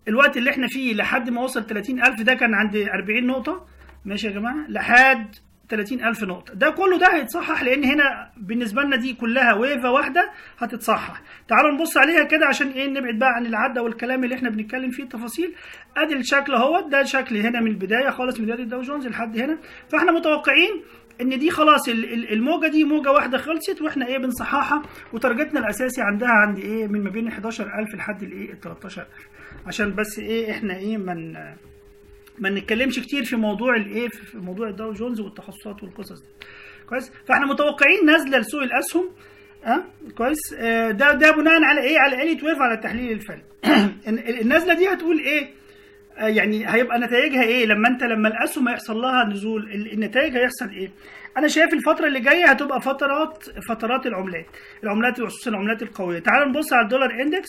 الوقت اللي إحنا فيه لحد ما وصل 30000 ده كان عند 40 نقطة. ماشي يا جماعة؟ لحد 30000 نقطة. ده كله ده هيتصحح لأن هنا بالنسبة لنا دي كلها ويفة واحدة هتتصحح. تعالوا نبص عليها كده عشان إيه نبعد بقى عن العدة والكلام اللي إحنا بنتكلم فيه التفاصيل. أدي الشكل اهوت ده شكل هنا من البداية خالص من بداية الداو جونز لحد هنا. فإحنا متوقعين إن دي خلاص ال- ال- الموجة دي موجة واحدة خلصت وإحنا إيه بنصححها. وتارجتنا الأساسي عندها عند إيه من ما بين 11000 لحد الإيه ال 13000 عشان بس إيه إحنا إيه من ما نتكلمش كتير في موضوع الايه في موضوع الداو جونز والتخصصات والقصص دي. كويس؟ فاحنا متوقعين نزله لسوق الأسهم. آه كويس؟ آه ده ده بناء على إيه؟ على الي 12 على التحليل الفني [CLEARS THROAT] النزله دي هتقول إيه؟ آه يعني هيبقى نتائجها إيه؟ لما انت لما الأسهم هيحصل لها نزول ال- النتائج هيحصل إيه؟ أنا شايف الفترة اللي جاية هتبقى فترات فترات العملات. العملات وخصوصا العملات القوية. تعال نبص على الدولار index.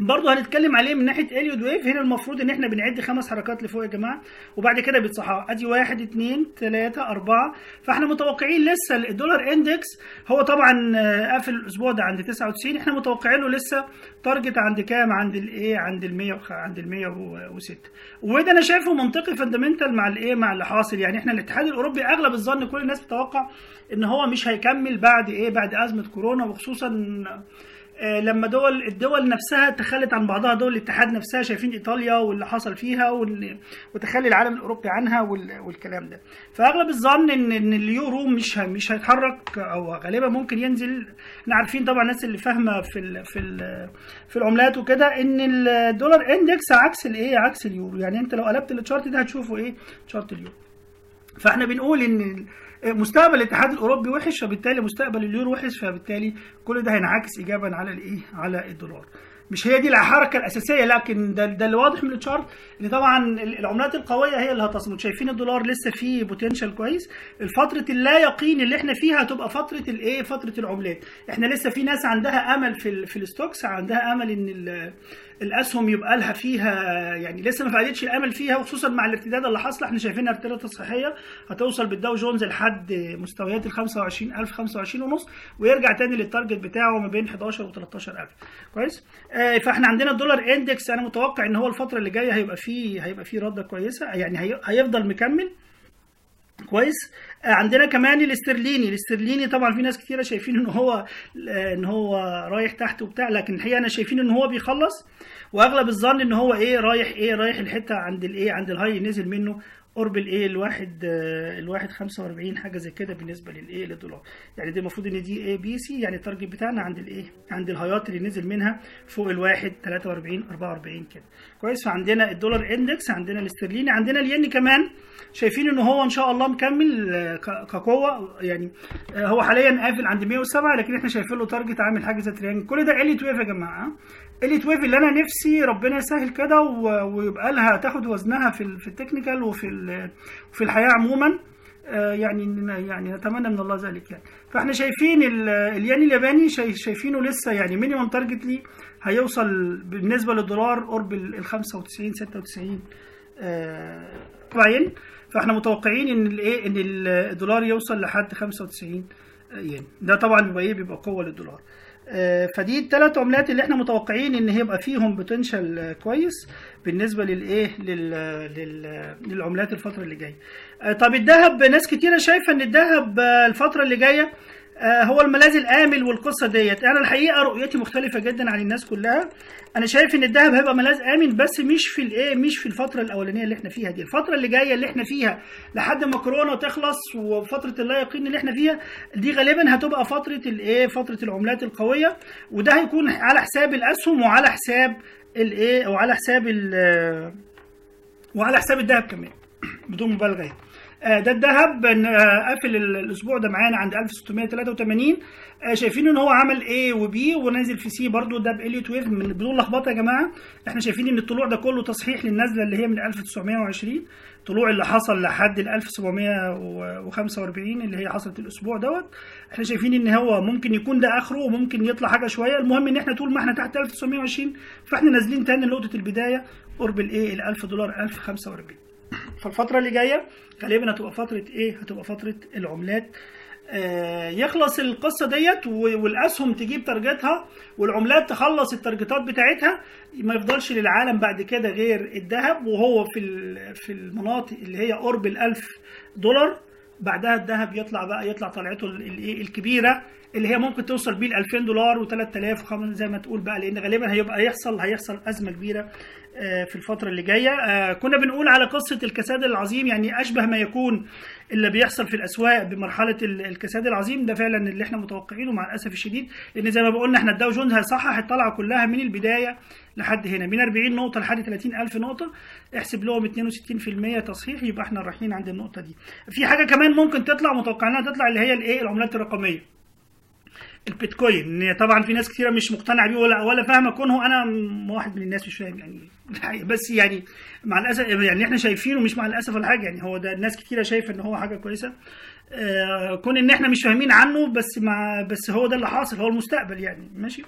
برضه هنتكلم عليه من ناحية Elliott Wave هنا المفروض إن إحنا بنعد خمس حركات لفوق يا جماعة وبعد كده بيتصححوا أدي واحد اثنين ثلاثة أربعة. فإحنا متوقعين لسه الدولار index هو طبعا آه، قافل الأسبوع ده عند 99 إحنا متوقعين له لسه target عند كام؟ عند الايه عند ال 100 وخ- عند ال 106 وده أنا شايفه منطقي fundamental مع الايه مع اللي حاصل. يعني إحنا الاتحاد الأوروبي أغلب الظن كل الناس بتتوقع إن هو مش هيكمل بعد إيه بعد أزمة كورونا وخصوصا لما دول الدول نفسها تخلت عن بعضها دول الاتحاد نفسها شايفين إيطاليا واللي حصل فيها وتخلي العالم الأوروبي عنها وال- والكلام ده. فأغلب الظن ان إن اليورو مش مش هيتحرك أو غالبا ممكن ينزل. إحنا عارفين طبعا الناس اللي فاهمة في ال في ال في العملات وكده إن الدولار index عكس الايه عكس اليورو. يعني أنت لو قلبت ال chart ده هتشوفه إيه؟ chart اليورو. فإحنا بنقول إن مستقبل الاتحاد الأوروبي وحش فبالتالي مستقبل اليورو وحش فبالتالي كل ده هينعكس ايجابا على الإيه؟ على الدولار. مش هي دي الحركة الأساسية لكن ده, ده اللي واضح من ال chart إن طبعا العملات القوية هي اللي هتصمد. شايفين الدولار لسه فيه potential كويس. الفترة اللا يقين اللي إحنا فيها هتبقى فترة الإيه؟ فترة العملات. إحنا لسه في ناس عندها أمل في ال- في ال stocks عندها أمل إن الأسهم يبقى لها فيها يعني لسه ما فقدتش الأمل فيها وخصوصا مع الارتداد اللي حاصل إحنا شايفينها ارتداد تصحيحيه هتوصل بالداو جونز لحد مستويات ال 25000 25 ونص ويرجع تاني لل target بتاعه ما بين 11 و 13000 كويس؟ آه فإحنا عندنا الدولار index أنا متوقع إن هو الفترة اللي جاية هيبقى فيه هيبقى فيه رده كويسة يعني هي- هيفضل مكمل. كويس؟ عندنا كمان الاسترليني. الاسترليني طبعا في ناس كتيرة شايفين إن هو إن هو رايح تحت وبتاع لكن الحقيقة أنا شايفين إن هو بيخلص وأغلب الظن إن هو إيه رايح إيه رايح الحتة عند الإيه عند ال high نزل منه. قرب الايه الواحد الواحد 45 حاجة زي كده بالنسبة للايه للدولار يعني دي المفروض ان دي A B C يعني ال target بتاعنا عند الايه عند ال high ات اللي نزل منها فوق الواحد 43 44 كده. كويس؟ فعندنا الدولار index عندنا الاسترليني عندنا الين كمان. شايفين ان هو ان شاء الله مكمل كقوة يعني هو حاليا قافل عند 107 لكن إحنا شايفين له target عامل حاجة زي triangle كل ده Elliott Wave يا جماعة Elliott Wave اللي أنا نفسي ربنا يسهل كده ويبقى لها تاخد وزنها في في ال technical وفي وفي الحياة عموما. آه، يعني يعني نتمنى من الله ذلك يعني. فإحنا شايفين ال- الين الياباني شايف- شايفينه لسه يعني minimum target ليه هيوصل بالنسبة للدولار قرب ال 95 96 آه، 40 فإحنا متوقعين إن الايه إن الدولار يوصل لحد 95 ين. ده طبعا بيبقى إيه؟ بيبقى قوة للدولار. فدي الثلاث عملات اللي إحنا متوقعين إن هيبقى فيهم بوتنشال كويس بالنسبة للايه لل... لل... للعملات الفترة اللي جاية. آه، طب الذهب ناس كتيرة شايفة إن الذهب آه، الفترة اللي جاية آه، هو الملاذ الامن والقصة ديت. أنا الحقيقة رؤيتي مختلفة جدا عن الناس كلها. أنا شايف إن الذهب هيبقى ملاذ آمن بس مش في الايه مش في الفترة الأولانية اللي إحنا فيها دي. الفترة اللي جاية اللي إحنا فيها لحد ما كورونا تخلص وفترة اللا يقين اللي إحنا فيها دي غالبا هتبقى فترة الايه فترة العملات القوية. وده هيكون على حساب الأسهم وعلى حساب الايه وعلى حساب ال- وعلى حساب الذهب كمان بدون مبالغة. آه، ده الذهب. آه، قافل ال- الأسبوع ده معانا عند 1683 آه، شايفين إن هو عمل A و B ونازل في C برضو. ده ب Elliott Wave من بدون لخبطة يا جماعة. إحنا شايفين إن الطلوع ده كله تصحيح للنزله اللي هي من 1920 الطلوع اللي حصل لحد ال 1745 اللي هي حصلت الأسبوع دوت. إحنا شايفين إن هو ممكن يكون ده آخره وممكن يطلع حاجة شوية. المهم إن إحنا طول ما إحنا تحت 1920 فإحنا نازلين تاني لنقطة البداية. قرب الايه ال 1000 دولار 1045 فالفترة اللي جاية غالبا هتبقى فترة إيه؟ هتبقى فترة العملات. آه يخلص القصة ديت و- والأسهم تجيب تارجتها والعملات تخلص التارجتات بتاعتها ما يفضلش للعالم بعد كده غير الذهب وهو في ال- في المناطق اللي هي قرب الألف دولار. بعدها الذهب يطلع بقى يطلع طلعته ال- الايه الكبيرة اللي هي ممكن توصل بيه ل 2000 دولار و3000 وخمس زي ما تقول بقى لأن غالبا هيبقى يحصل هيحصل أزمة كبيرة في الفترة اللي جاية. كنا بنقول على قصة الكساد العظيم يعني أشبه ما يكون اللي بيحصل في الأسواق بمرحلة الكساد العظيم. ده فعلا اللي إحنا متوقعينه مع الأسف الشديد لأن زي ما بقولنا إحنا الداو جونز هيصحح الطلعة كلها من البداية لحد هنا. من 40 نقطة لحد 30 ألف نقطة. احسب لهم 62% تصحيح يبقى إحنا رايحين عند النقطة دي. في حاجة كمان ممكن تطلع متوقعينها تطلع اللي هي الإيه؟ العملات الرقمية. البيتكوين. طبعا في ناس كثيره مش مقتنعة بيه ولا ولا فاهمة كونه. أنا واحد من الناس مش فاهم يعني. [LAUGHS] بس يعني مع الاسف يعني إحنا شايفينه مش مع الأسف ولا حاجة. يعني هو ده الناس كثيره شايفة إن هو حاجة كويسة. آه كون إن إحنا مش فاهمين عنه بس مع بس هو ده اللي حاصل. هو المستقبل يعني. ماشي؟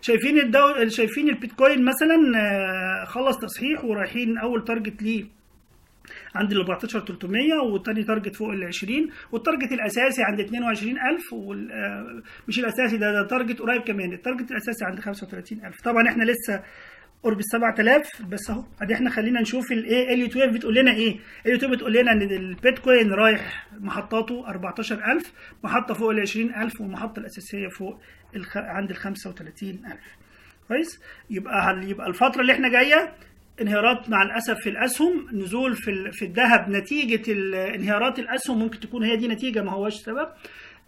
شايفين الدو شايفين البيتكوين مثلا آه خلص تصحيح ورايحين أول target ليه عند ال 14300 والتاني target فوق ال 20 وال target الأساسي عند 22000 وال مش الأساسي ده, ده target قريب كمان ال target الأساسي عند 35000 طبعا إحنا لسه قرب ال 7000 بس أهو أدي إحنا خلينا نشوف الايه ال 12 بتقول لنا إيه؟ ال 12 بتقول لنا إن البيتكوين رايح محطاته 14000 محطة فوق ال 20000 والمحطة الأساسية فوق الخ... عند ال 35000 كويس؟ يبقى يبقى الفترة اللي إحنا جاية انهيارات مع الأسف في الأسهم نزول في في الذهب نتيجة انهيارات الأسهم ممكن تكون هي دي نتيجة ما هوش سبب.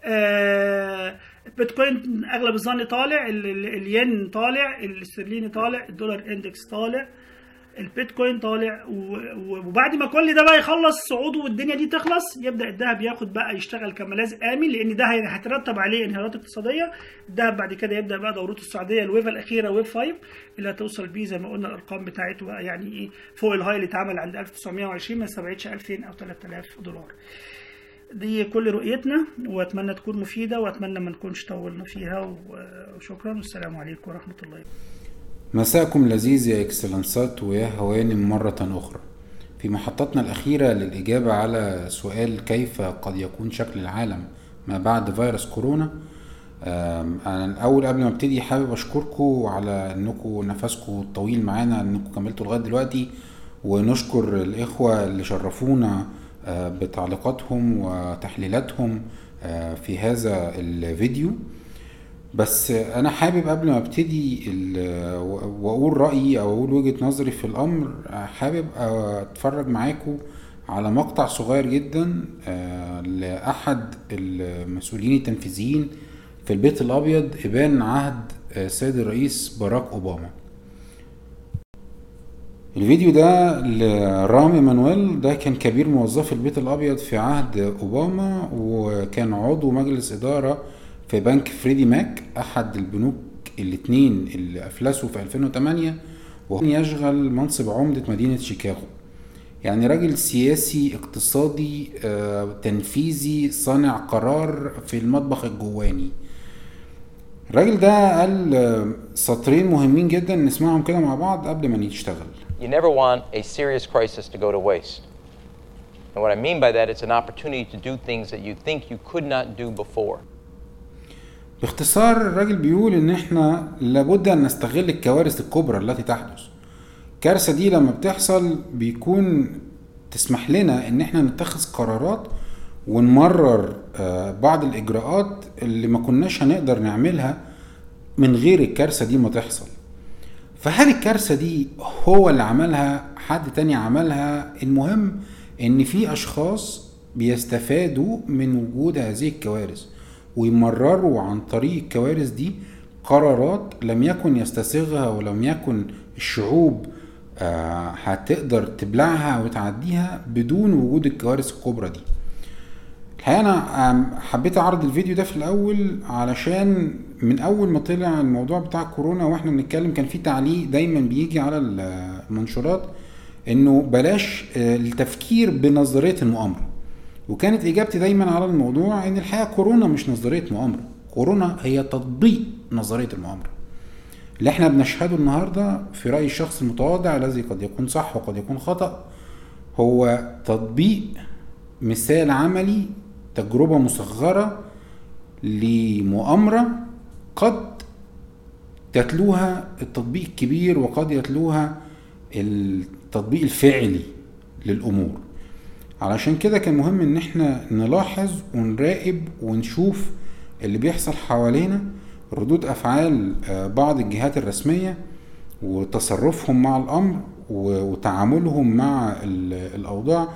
آه بيتكوين أغلب الظن طالع الين طالع الإسترليني طالع الدولار index طالع. البيتكوين طالع وبعد ما كل ده بقى يخلص صعوده والدنيا دي تخلص يبدأ الذهب ياخد بقى يشتغل كملاذ آمن لأن ده هيترتب عليه انهيارات اقتصادية. الذهب بعد كده يبدأ بقى دورته الصعوديه ال wave الأخيرة wave 5 اللي هتوصل بيه زي ما قلنا الأرقام بتاعته بقى يعني إيه فوق ال high اللي اتعمل عند 1920 ما استبعدش 2000 أو 3000 دولار. دي كل رؤيتنا وأتمنى تكون مفيدة وأتمنى ما نكونش طولنا فيها وشكرا والسلام عليكم ورحمة الله. مساءكم لذيذ يا إكسلنسات ويا هوانم مرة أخرى. في محطتنا الأخيرة للإجابة على سؤال كيف قد يكون شكل العالم ما بعد فيروس كورونا أنا الأول قبل ما أبتدي حابب أشكركم على إنكم نفسكم الطويل معانا إنكم كملتوا لغاية دلوقتي ونشكر الإخوة اللي شرفونا بتعليقاتهم وتحليلاتهم في هذا الفيديو. بس أنا حابب قبل ما أبتدي وأقول رأيي أو أقول وجهة نظري في الأمر حابب أتفرج معاكم على مقطع صغير جدا لأحد المسؤولين التنفيذيين في البيت الأبيض إبان عهد السيد الرئيس باراك أوباما. الفيديو ده لرام إيمانويل ده كان كبير موظف البيت الأبيض في عهد أوباما وكان عضو مجلس إدارة في بنك فريدي ماك أحد البنوك الاثنين اللي أفلسوا في 2008 وهو يشغل منصب عمدة مدينة شيكاغو يعني راجل سياسي اقتصادي تنفيذي صانع قرار في المطبخ الجواني الراجل ده قال سطرين مهمين جدا نسمعهم كده مع بعض قبل ما نشتغل You never want a serious crisis to go to waste. And what I mean by that, it's an opportunity to do things that you think you could not do before. باختصار الراجل بيقول إن إحنا لابد أن نستغل الكوارث الكبرى التي تحدث. الكارثة دي لما بتحصل بيكون تسمح لنا إن إحنا نتخذ قرارات ونمرر بعض الإجراءات اللي ما كناش هنقدر نعملها من غير الكارثة دي ما تحصل. فهل الكارثة دي هو اللي عملها؟ حد تاني عملها؟ المهم إن في أشخاص بيستفادوا من وجود هذه الكوارث. ويمرروا عن طريق الكوارث دي قرارات لم يكن يستسيغها ولم يكن الشعوب هتقدر تبلعها وتعديها بدون وجود الكوارث الكبرى دي. الحقيقة أنا حبيت أعرض الفيديو ده في الأول علشان من أول ما طلع الموضوع بتاع كورونا وإحنا بنتكلم كان في تعليق دايما بيجي على المنشورات إنه بلاش التفكير بنظرية المؤامرة. وكانت إجابتي دايما على الموضوع إن الحقيقة كورونا مش نظرية مؤامرة. كورونا هي تطبيق نظرية المؤامرة. اللي إحنا بنشهده النهارده في رايي الشخص المتواضع الذي قد يكون صح وقد يكون خطأ هو تطبيق مثال عملي تجربة مصغره لمؤامرة قد يتلوها التطبيق الكبير وقد يتلوها التطبيق الفعلي للأمور. علشان كده كان مهم إن إحنا نلاحظ ونراقب ونشوف اللي بيحصل حوالينا ردود أفعال بعض الجهات الرسمية وتصرفهم مع الأمر وتعاملهم مع الأوضاع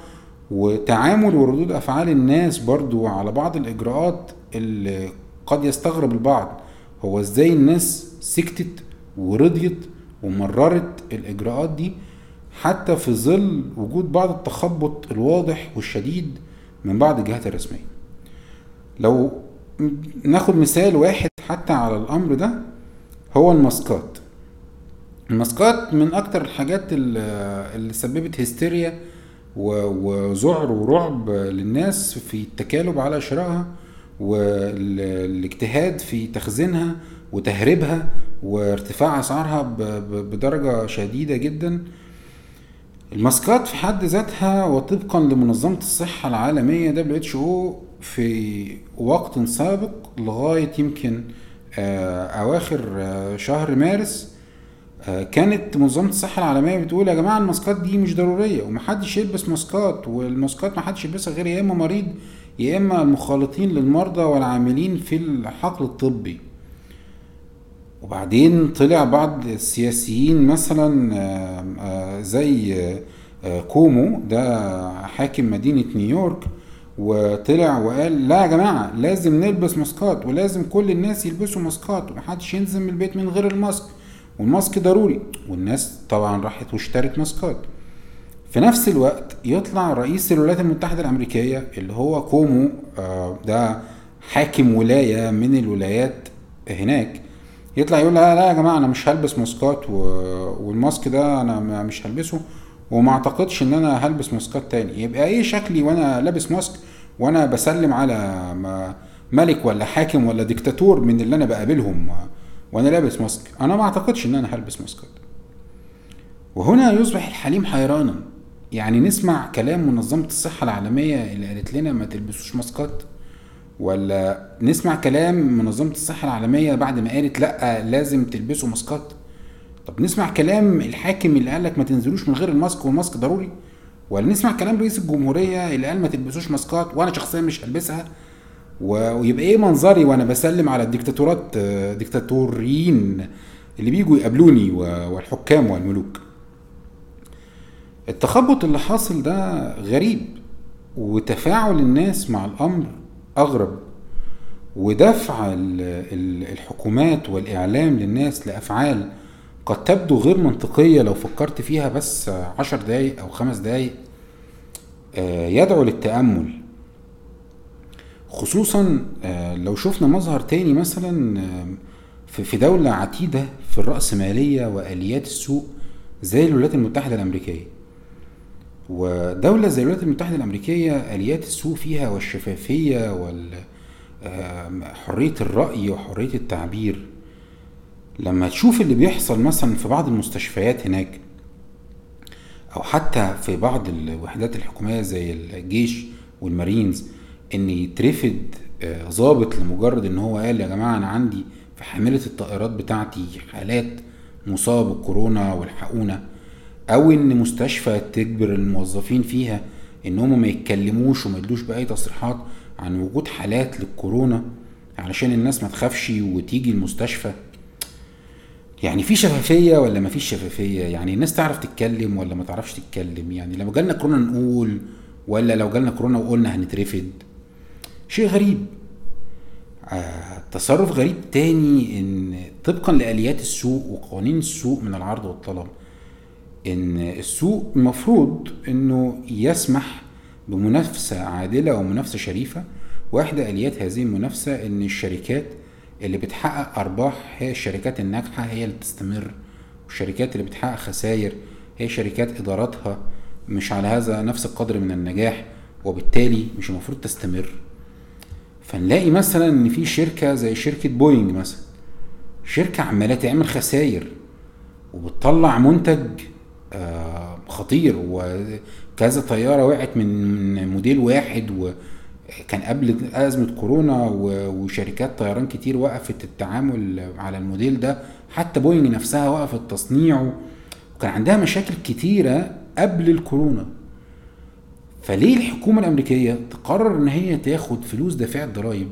وتعامل وردود أفعال الناس برضو على بعض الإجراءات اللي قد يستغرب البعض. هو إزاي الناس سكتت ورضيت ومررت الإجراءات دي؟ حتى في ظل وجود بعض التخبط الواضح والشديد من بعض الجهات الرسمية. لو ناخد مثال واحد حتى على الأمر ده هو الماسكات. الماسكات من أكتر الحاجات اللي سببت هستيريا وذعر ورعب للناس في التكالب على شرائها والاجتهاد في تخزينها وتهريبها وارتفاع أسعارها بدرجة شديدة جدا. الماسكات في حد ذاتها وطبقا لمنظمة الصحة العالمية WHO في وقت سابق لغاية يمكن أواخر شهر مارس. كانت منظمة الصحة العالمية بتقول يا جماعة الماسكات دي مش ضرورية ومحدش يلبس ماسكات والماسكات محدش يلبسها غير يا إما مريض يا إما المخالطين للمرضى والعاملين في الحقل الطبي. وبعدين طلع بعض السياسيين مثلا زي كومو ده حاكم مدينة نيويورك وطلع وقال لا يا جماعة لازم نلبس ماسكات ولازم كل الناس يلبسوا ماسكات ومحدش ينزل من البيت من غير الماسك والماسك ضروري. والناس طبعا راحت واشترت ماسكات. في نفس الوقت يطلع رئيس الولايات المتحدة الأمريكية اللي هو كومو ده حاكم ولاية من الولايات هناك يطلع يقول لا لا يا جماعة أنا مش هلبس ماسكات والماسك ده أنا مش هلبسه وما أعتقدش إن أنا هلبس ماسكات تاني. يبقى إيه شكلي وأنا لابس ماسك وأنا بسلم على ملك ولا حاكم ولا ديكتاتور من اللي أنا بقابلهم وأنا لابس ماسك؟ أنا ما أعتقدش إن أنا هلبس ماسكات. وهنا يصبح الحليم حيرانا. يعني نسمع كلام منظمة الصحة العالمية اللي قالت لنا ما تلبسوش ماسكات. ولا نسمع كلام منظمة الصحة العالمية بعد ما قالت لأ لازم تلبسوا ماسكات؟ طب نسمع كلام الحاكم اللي قال لك ما تنزلوش من غير الماسك والماسك ضروري؟ ولا نسمع كلام رئيس الجمهورية اللي قال ما تلبسوش ماسكات وأنا شخصيا مش هلبسها؟ ويبقى إيه منظري وأنا بسلم على الديكتاتورات ديكتاتوريين اللي بيجوا يقابلوني والحكام والملوك؟ التخبط اللي حاصل ده غريب وتفاعل الناس مع الأمر أغرب ودفع الحكومات والإعلام للناس لأفعال قد تبدو غير منطقية لو فكرت فيها بس عشر دقايق أو خمس دقايق يدعو للتأمل. خصوصا لو شفنا مظهر تاني مثلا في دولة عتيدة في الرأسمالية وآليات السوق زي الولايات المتحدة الأمريكية. ودولة زي الولايات المتحدة الأمريكية آليات السوق فيها والشفافية وحرية الرأي وحرية التعبير. لما تشوف اللي بيحصل مثلا في بعض المستشفيات هناك أو حتى في بعض الوحدات الحكومية زي الجيش والمارينز إن يترفد ضابط لمجرد إن هو قال يا جماعة أنا عندي في حامله الطائرات بتاعتي حالات مصاب بالكورونا والحقونا. أو إن مستشفى تجبر الموظفين فيها ان هم ما يتكلموش وما يدوش بأي تصريحات عن وجود حالات للكورونا علشان الناس ما تخافش وتيجي المستشفى. يعني في شفافية ولا ما فيش شفافية؟ يعني الناس تعرف تتكلم ولا ما تعرفش تتكلم؟ يعني لو جالنا كورونا نقول ولا لو جالنا كورونا وقلنا هنترفد؟ شيء غريب. آه تصرف غريب تاني إن طبقا لآليات السوق وقوانين السوق من العرض والطلب. إن السوق المفروض إنه يسمح بمنافسة عادلة ومنافسة شريفة. واحدة آليات هذه المنافسة إن الشركات اللي بتحقق أرباح هي الشركات الناجحة هي اللي بتستمر. والشركات اللي بتحقق خسائر هي شركات إداراتها مش على هذا نفس القدر من النجاح وبالتالي مش المفروض تستمر. فنلاقي مثلا إن في شركة زي شركة بوينج مثلا شركة عمالة تعمل خسائر وبتطلع منتج خطير. وكذا طيارة وقعت من موديل واحد و كان قبل أزمة كورونا وشركات طيران كتير وقفت التعامل على الموديل ده. حتى بوينج نفسها وقفت تصنيعه. وكان عندها مشاكل كتيرة قبل الكورونا. فليه الحكومة الأمريكية تقرر إن هي تاخد فلوس دافع الضرايب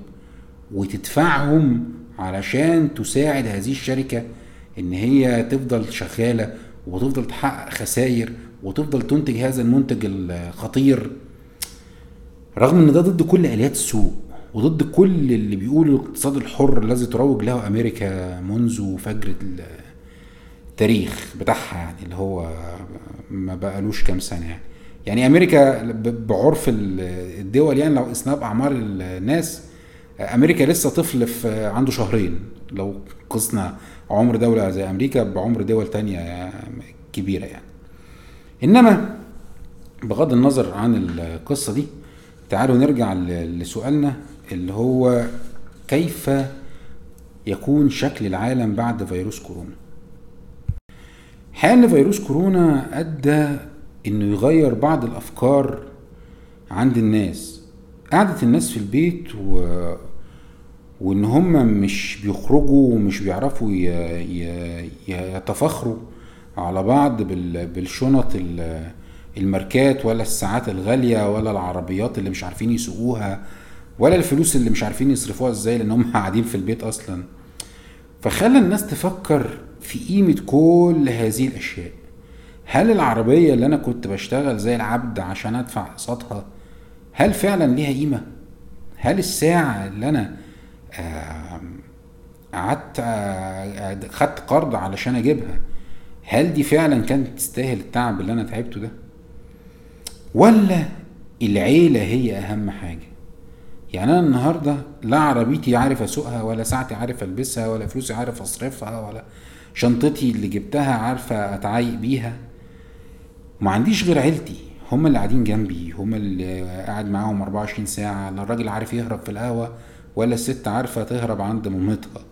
وتدفعهم علشان تساعد هذه الشركة إن هي تفضل شغالة وتفضل تحقق خسائر وتفضل تنتج هذا المنتج الخطير رغم إن ده ضد كل آليات السوق وضد كل اللي بيقولوا الاقتصاد الحر الذي تروج له أمريكا منذ فجر التاريخ بتاعها يعني اللي هو ما بقالوش كام سنة يعني. يعني أمريكا بعرف ال- الدول يعني لو قسناها باعمار الناس أمريكا لسه طفل في عنده شهرين لو قسنا عمر دولة زي أمريكا بعمر دول تانية كبيرة يعني. إنما بغض النظر عن القصة دي تعالوا نرجع لسؤالنا اللي هو كيف يكون شكل العالم بعد فيروس كورونا؟ ان فيروس كورونا أدى إنه يغير بعض الأفكار عند الناس. قعدة الناس في البيت و... وإن هم مش بيخرجوا ومش بيعرفوا. يتفاخروا على بعض بال... بالشنط ال- الماركات ولا الساعات الغالية ولا العربيات اللي مش عارفين يسوقوها ولا الفلوس اللي مش عارفين يصرفوها إزاي لأن هم قاعدين في البيت أصلا فخلى الناس تفكر في قيمة كل هذه الأشياء هل العربية اللي أنا كنت بشتغل زي العبد عشان أدفع اقساطها هل فعلا ليها قيمة هل الساعة اللي أنا قعدت خدت قرض علشان أجيبها. هل دي فعلا كانت تستاهل التعب اللي أنا تعبته ده؟ ولا العيلة هي أهم حاجة؟ يعني أنا النهارده لا عربيتي عارف أسوقها ولا ساعتي عارف ألبسها ولا فلوسي عارف أصرفها ولا شنطتي اللي جبتها عارفة أتعايق بيها. ما عنديش غير عيلتي. هم اللي قاعدين جنبي هم اللي قاعد معاهم 24 ساعة. لا الراجل عارف يهرب في القهوة. ولا الست عارفة تهرب عند مامتها.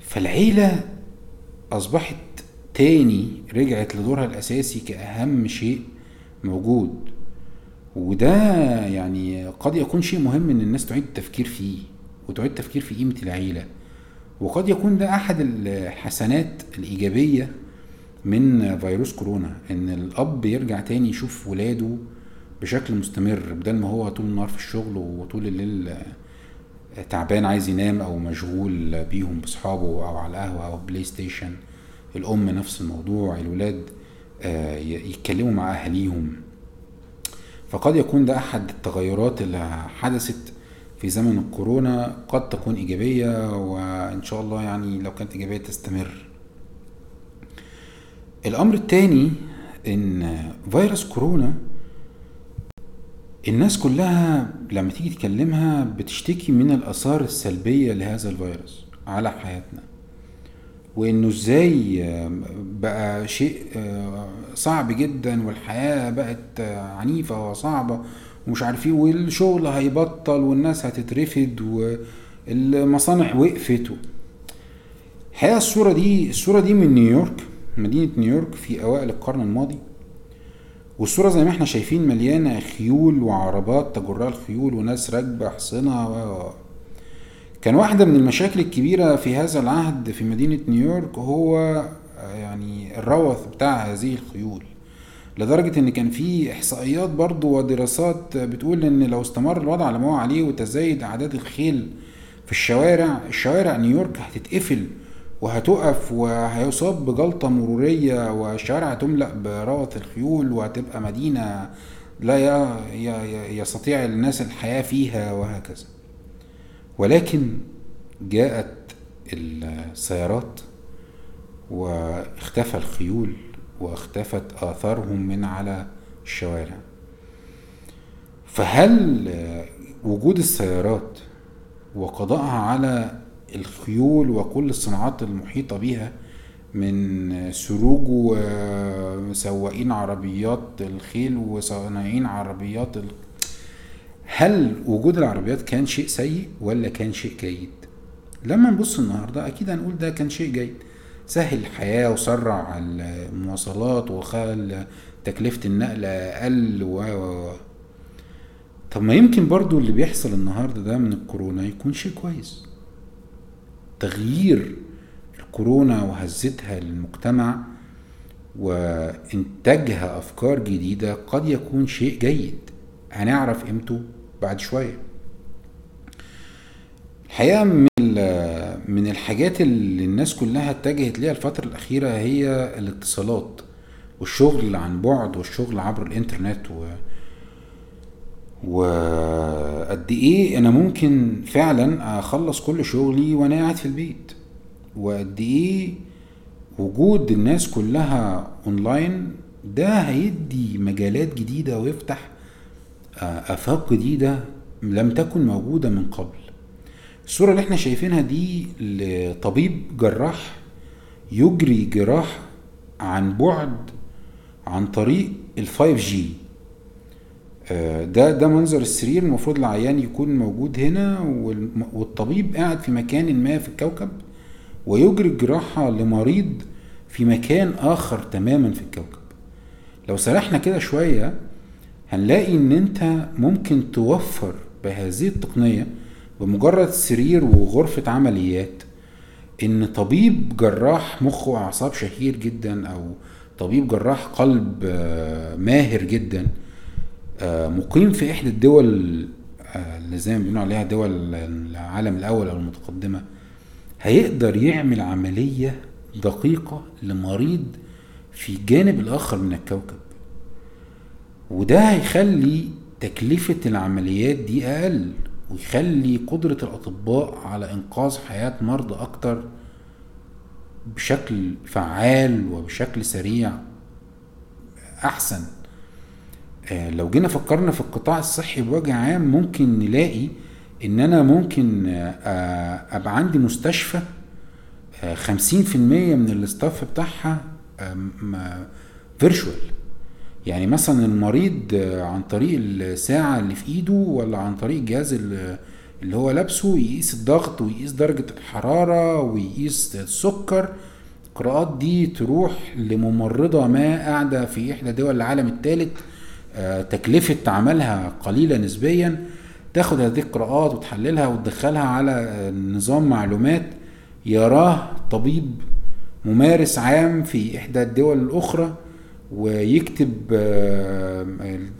فالعيلة أصبحت تاني رجعت لدورها الأساسي كأهم شيء موجود. وده يعني قد يكون شيء مهم إن الناس تعيد التفكير فيه وتعيد التفكير في قيمة العيلة. وقد يكون ده أحد الحسنات الإيجابية من فيروس كورونا إن الأب يرجع تاني يشوف ولاده بشكل مستمر بدل ما هو طول النهار في الشغل وطول الليل تعبان عايز ينام أو مشغول بيهم بأصحابه أو على القهوة أو PlayStation. الأم نفس الموضوع الولاد آه، يتكلموا مع أهاليهم. فقد يكون ده أحد التغيرات اللي حدثت في زمن الكورونا. قد تكون إيجابية وإن شاء الله يعني لو كانت إيجابية تستمر. الأمر الثاني إن فيروس كورونا الناس كلها لما تيجي تكلمها بتشتكي من الآثار السلبية لهذا الفيروس على حياتنا. وإنه إزاي بقى شيء صعب جدا والحياة بقت عنيفة وصعبة ومش عارف إيه والشغل هيبطل والناس هتترفد والمصانع وقفت. الحقيقة الصورة دي الصورة دي من نيويورك مدينة نيويورك في أوائل القرن الماضي. والصورة زي ما إحنا شايفين مليانة خيول وعربات تجرها الخيول وناس راكبة حصنة و كان واحدة من المشاكل الكبيرة في هذا العهد في مدينة نيويورك هو يعني الروث بتاع هذه الخيول لدرجة إن كان في إحصائيات برضو ودراسات بتقول إن لو استمر الوضع على ما هو عليه وتزايد أعداد الخيل في الشوارع الشوارع نيويورك هتتقفل وهتقف وهيصاب بجلطة مرورية والشوارع هتملأ بروث الخيول وهتبقى مدينة لا يستطيع الناس الحياة فيها وهكذا. ولكن جاءت السيارات واختفى الخيول واختفت آثارهم من على الشوارع. فهل وجود السيارات وقضائها على الخيول وكل الصناعات المحيطة بها من سروج وسواقين عربيات الخيل وصناعين عربيات ال... هل وجود العربيات كان شيء سيء ولا كان شيء جيد؟ لما نبص النهارده أكيد هنقول ده كان شيء جيد. سهل الحياة وسرع المواصلات وخل تكلفة النقل أقل و. طب ما يمكن برضو اللي بيحصل النهاردة ده من الكورونا يكون شيء كويس. تغيير الكورونا وهزتها للمجتمع وإنتاجها أفكار جديدة قد يكون شيء جيد. هنعرف قيمته بعد شوية. الحقيقة من من الحاجات اللي الناس كلها اتجهت ليها الفترة الأخيرة هي الاتصالات والشغل عن بعد والشغل عبر الإنترنت و وقد إيه أنا ممكن فعلا أخلص كل شغلي وأنا قاعد في البيت. وقد إيه وجود الناس كلها أونلاين ده هيدي مجالات جديدة ويفتح آفاق جديدة لم تكن موجودة من قبل. الصورة اللي إحنا شايفينها دي لطبيب جراح يجري جراحة عن بعد عن طريق ال 5 جي ده ده منظر السرير المفروض العيان يكون موجود هنا والطبيب قاعد في مكان ما في الكوكب ويجري الجراحة لمريض في مكان آخر تماما في الكوكب. لو سرحنا كده شوية هنلاقي إن أنت ممكن توفر بهذه التقنية بمجرد سرير وغرفة عمليات إن طبيب جراح مخ واعصاب شهير جدا أو طبيب جراح قلب آه، ماهر جدا آه، مقيم في إحدى الدول آه، اللي زي ما بيقولوا عليها دول العالم الأول أو المتقدمة هيقدر يعمل عملية دقيقة لمريض في الجانب الآخر من الكوكب. وده هيخلي تكلفة العمليات دي أقل ويخلي قدرة الأطباء على إنقاذ حياة مرضى أكتر بشكل فعال وبشكل سريع أحسن. آه، لو جينا فكرنا في القطاع الصحي بوجه عام ممكن نلاقي إن أنا ممكن آه، آه، أبقى عندي مستشفى خمسين في المية من الاستاف بتاعها فيرشوال يعني مثلا المريض آه، عن طريق الساعة اللي في إيده ولا عن طريق الجهاز ال- اللي هو لابسه يقيس الضغط ويقيس درجة الحرارة ويقيس السكر. القراءات دي تروح لممرضة ما قاعدة في إحدى دول العالم الثالث آه، تكلفة عملها قليلة نسبيا تاخد هذه القراءات وتحللها وتدخلها على آه، نظام معلومات يراه طبيب ممارس عام في إحدى الدول الأخرى ويكتب آه،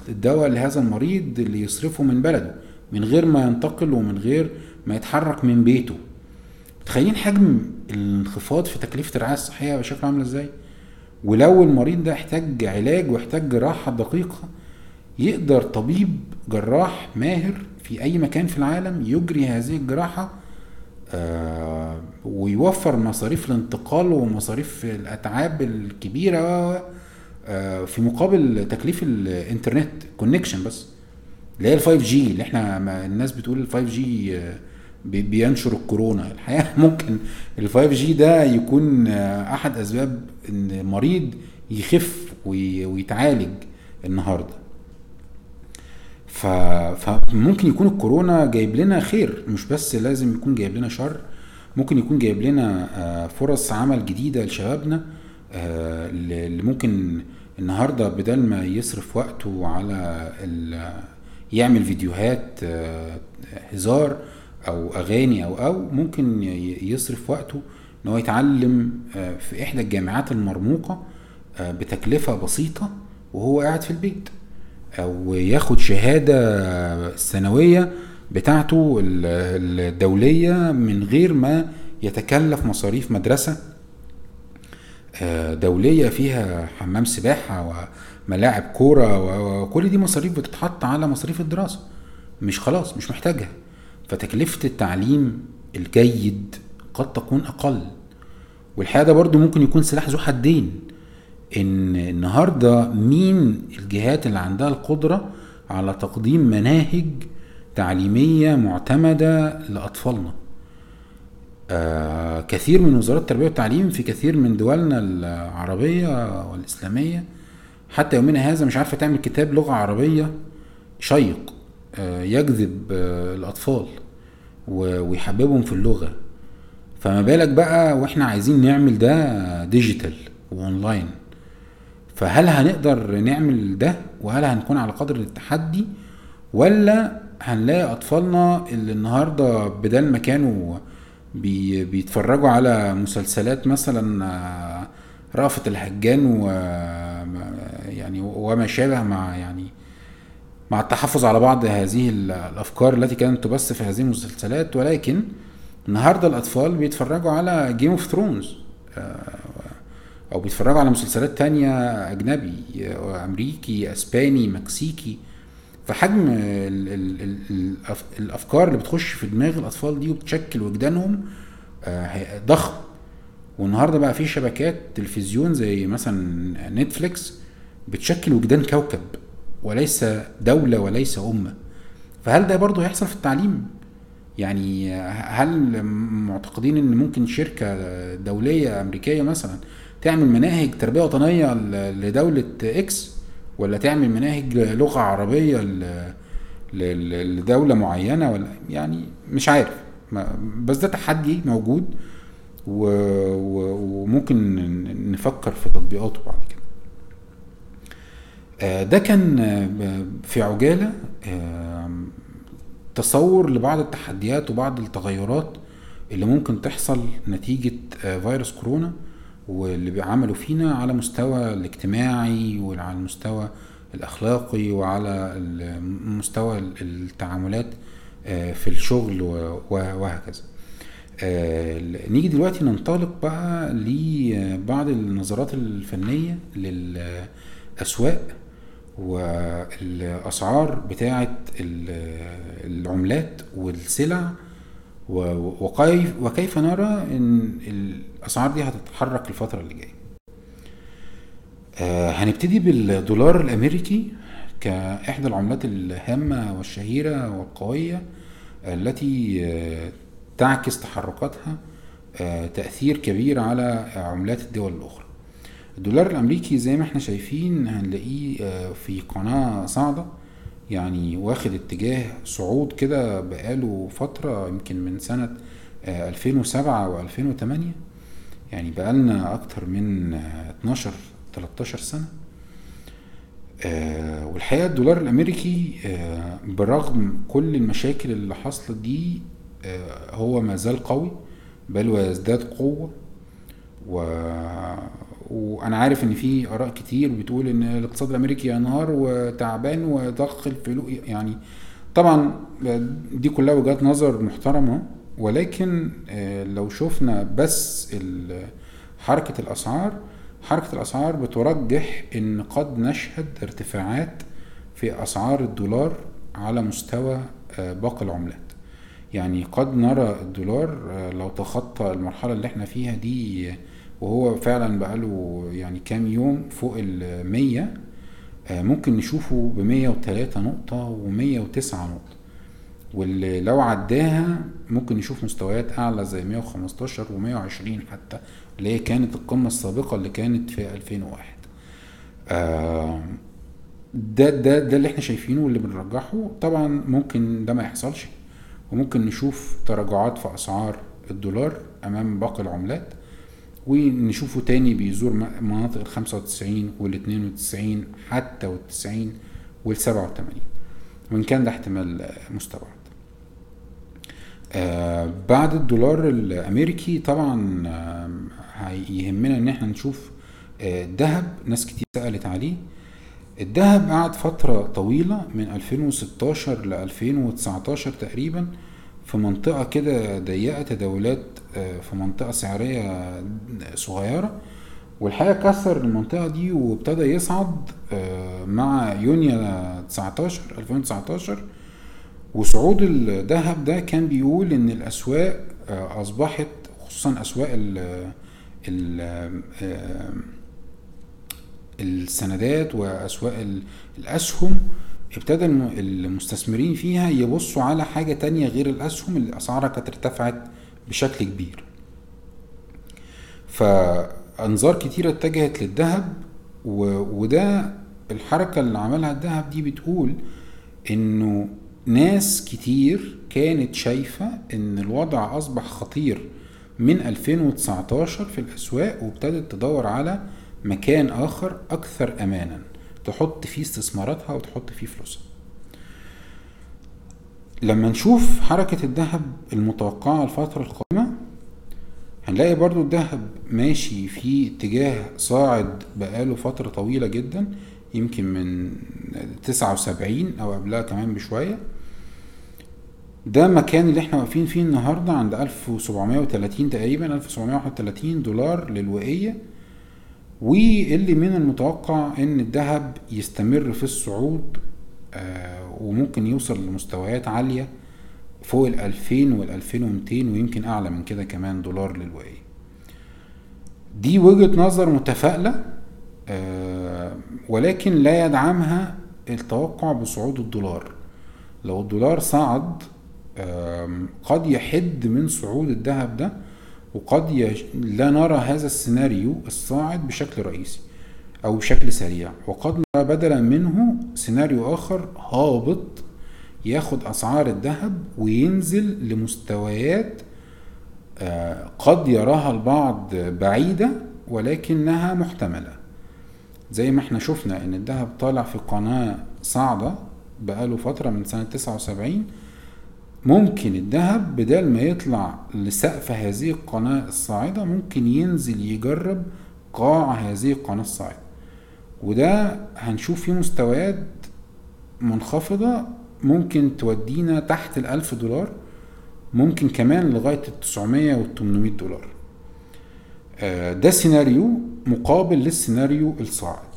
الدواء لهذا المريض اللي يصرفه من بلده من غير ما ينتقل ومن غير ما يتحرك من بيته. متخيلين حجم الانخفاض في تكلفة الرعاية الصحية بشكل عامل إزاي؟ ولو المريض ده احتاج علاج واحتاج جراحة دقيقة يقدر طبيب جراح ماهر في أي مكان في العالم يجري هذه الجراحة آه، ويوفر مصاريف الانتقال ومصاريف الأتعاب الكبيرة آه، في مقابل تكليف ال internet connection بس اللي هي ال 5 G اللي إحنا الناس بتقول ال 5 G آه، بي- بينشر الكورونا. الحقيقة [LAUGHS] ممكن ال 5 جي ده يكون آه، أحد أسباب إن مريض يخف وي- ويتعالج النهارده. ف... فممكن يكون الكورونا جايب لنا خير مش بس لازم يكون جايب لنا شر ممكن يكون جايب لنا آه، فرص عمل جديدة لشبابنا آه، اللي ممكن النهاردة بدل ما يصرف وقته على ال... يعمل فيديوهات آه، هزار أو أغاني أو أو ممكن يصرف وقته إن هو يتعلم في إحدى الجامعات المرموقة آه، بتكلفة بسيطة وهو قاعد في البيت. أو ياخد شهادة سنوية بتاعته ال- الدولية من غير ما يتكلف مصاريف مدرسة. آه، دولية فيها حمام سباحة وملاعب كورة و- وكل دي مصاريف بتتحط على مصاريف الدراسة. مش خلاص مش محتاجها. فتكلفة التعليم الجيد قد تكون أقل. والحقيقة ده برضو ممكن يكون سلاح ذو حدين. إن النهارده مين الجهات اللي عندها القدرة على تقديم مناهج تعليمية معتمدة لأطفالنا؟ آه كثير من وزارات التربية والتعليم في كثير من دولنا العربية والإسلامية حتى يومنا هذا مش عارفة تعمل كتاب لغة عربية شيق آه يجذب آه الأطفال ويحببهم في اللغة. فما بالك بقى وإحنا عايزين نعمل ده digital و online؟ فهل هنقدر نعمل ده؟ وهل هنكون على قدر التحدي؟ ولا هنلاقي أطفالنا اللي النهارده بدل ما كانوا بي بيتفرجوا على مسلسلات مثلا آه، رأفت الهجان و يعني وما شابه مع يعني مع التحفظ على بعض هذه ال- الأفكار التي كانت تبث في هذه المسلسلات. ولكن النهارده الأطفال بيتفرجوا على Game of Thrones أو بيتفرجوا على مسلسلات تانية أجنبي أمريكي أسباني مكسيكي. فحجم ال ال ال الأفكار اللي بتخش في دماغ الأطفال دي وبتشكل وجدانهم آه، ضخم. والنهاردة بقى في شبكات تلفزيون زي مثلا نتفليكس بتشكل وجدان كوكب وليس دولة وليس أمة. فهل ده برضه هيحصل في التعليم؟ يعني هل معتقدين إن ممكن شركة دولية أمريكية مثلا تعمل مناهج تربية وطنية ل- لدولة إكس ولا تعمل مناهج لغة عربية ل- ل- لدولة معينة ولا يعني مش عارف بس ده تحدي موجود. وممكن نفكر في تطبيقاته بعد كده آه، ده كان آه، في عجالة آم، تصور لبعض التحديات وبعض التغيرات اللي ممكن تحصل نتيجة آه، فيروس كورونا واللي بيعملوا فينا على مستوى الاجتماعي وعلى المستوى الأخلاقي وعلى مستوى ال- التعاملات آه، في الشغل وهكذا. آه، نيجي دلوقتي ننطلق بقى لبعض النظرات الفنية للأسواق والأسعار بتاعة ال- العملات والسلع وكيف وكيف نرى إن الأسعار دي هتتحرك الفترة اللي جاية. آه، هنبتدي بالدولار الأمريكي كإحدى العملات الهامة والشهيرة والقوية التي آه، تعكس تحركاتها آه، تأثير كبير على عملات الدول الأخرى. الدولار الأمريكي زي ما إحنا شايفين هنلاقيه في قناة صاعدة. يعني واخد اتجاه صعود كده بقاله فترة يمكن من سنة آه، 2007 و2008 يعني بقالنا أكتر من آه، 12 13 سنة. آه، والحقيقة الدولار الأمريكي آه، برغم كل المشاكل اللي حصلت دي آه، هو ما زال قوي بل ويزداد قوة. و... وأنا عارف إن في آراء كتير بتقول إن الاقتصاد الأمريكي ينهار وتعبان وضخ الفلوس يعني طبعا دي كلها وجهات نظر محترمة ولكن آه، لو شفنا بس حركة الأسعار حركة الأسعار بترجح إن قد نشهد ارتفاعات في أسعار الدولار على مستوى آه، باقي العملات. يعني قد نرى الدولار آه، لو تخطى المرحلة اللي إحنا فيها دي وهو فعلا بقاله يعني كام يوم فوق المية ممكن نشوفه بمية وتلاتة نقطة ومية وتسعة نقطة. واللي لو عداها ممكن نشوف مستويات أعلى زي مية وخمستاشر ومية وعشرين حتى اللي هي كانت القمة السابقة اللي كانت في ألفين وواحد. ده ده ده اللي إحنا شايفينه واللي بنرجحه. طبعا ممكن ده ما يحصلش. وممكن نشوف تراجعات في أسعار الدولار أمام باقي العملات. ونشوفه تاني بيزور مناطق ال 95 وال 92 حتى وال 90 وال 87 وإن كان ده احتمال آه، مستبعد. آه بعد الدولار الأمريكي طبعا آه هيهمنا إن إحنا نشوف آه، الذهب ناس كتير سألت عليه. الذهب قعد فترة طويلة من 2016 ل 2019 تقريبا في منطقة كده ضيقة تداولات آه، في منطقة سعرية صغيرة والحقيقة كسر المنطقة دي وابتدى يصعد آه، مع يونيو 19 2019 وصعود الذهب ده كان بيقول إن الأسواق آه، أصبحت خصوصا أسواق ال آه، السندات وأسواق ال- الأسهم. ابتدى الم- المستثمرين فيها يبصوا على حاجة تانية غير الأسهم اللي اسعارها كانت ارتفعت. بشكل كبير. فأنظار كتيرة اتجهت للذهب وده الحركة اللي عملها الذهب دي بتقول إنه ناس كتير كانت شايفة إن الوضع أصبح خطير من 2019 في الأسواق وابتدت تدور على مكان آخر أكثر امانا تحط فيه استثماراتها وتحط فيه فلوسها. لما نشوف حركة الذهب المتوقعة الفترة القادمة هنلاقي برضو الذهب ماشي في اتجاه صاعد بقاله فترة طويلة جدا يمكن من تسعة وسبعين أو قبلها كمان بشوية. ده مكان اللي إحنا واقفين فيه النهاردة عند 1730 تقريبا 1731 دولار للوقية. واللي من المتوقع إن الذهب يستمر في الصعود وممكن يوصل لمستويات عالية فوق ال 2000 وال 2200 ويمكن أعلى من كده كمان دولار للوقية دي وجهة نظر متفائلة آه، ولكن لا يدعمها التوقع بصعود الدولار لو الدولار صعد آم، قد يحد من صعود الذهب ده وقد. لا نرى هذا السيناريو الصاعد بشكل رئيسي أو بشكل سريع. وقد نرى بدلا منه سيناريو آخر هابط ياخد أسعار الذهب وينزل لمستويات آه، قد يراها البعض بعيدة ولكنها محتملة. زي ما إحنا شفنا إن الذهب طالع في قناة صاعدة بقاله فترة من سنة 79 ممكن الذهب بدل ما يطلع لسقف هذه القناة الصاعدة ممكن ينزل يجرب قاع هذه القناة الصاعدة. وده هنشوف فيه مستويات منخفضة ممكن تودينا تحت الألف دولار ممكن كمان لغاية التسعمية والتمنمية دولار. آه، ده سيناريو مقابل للسيناريو الصاعد.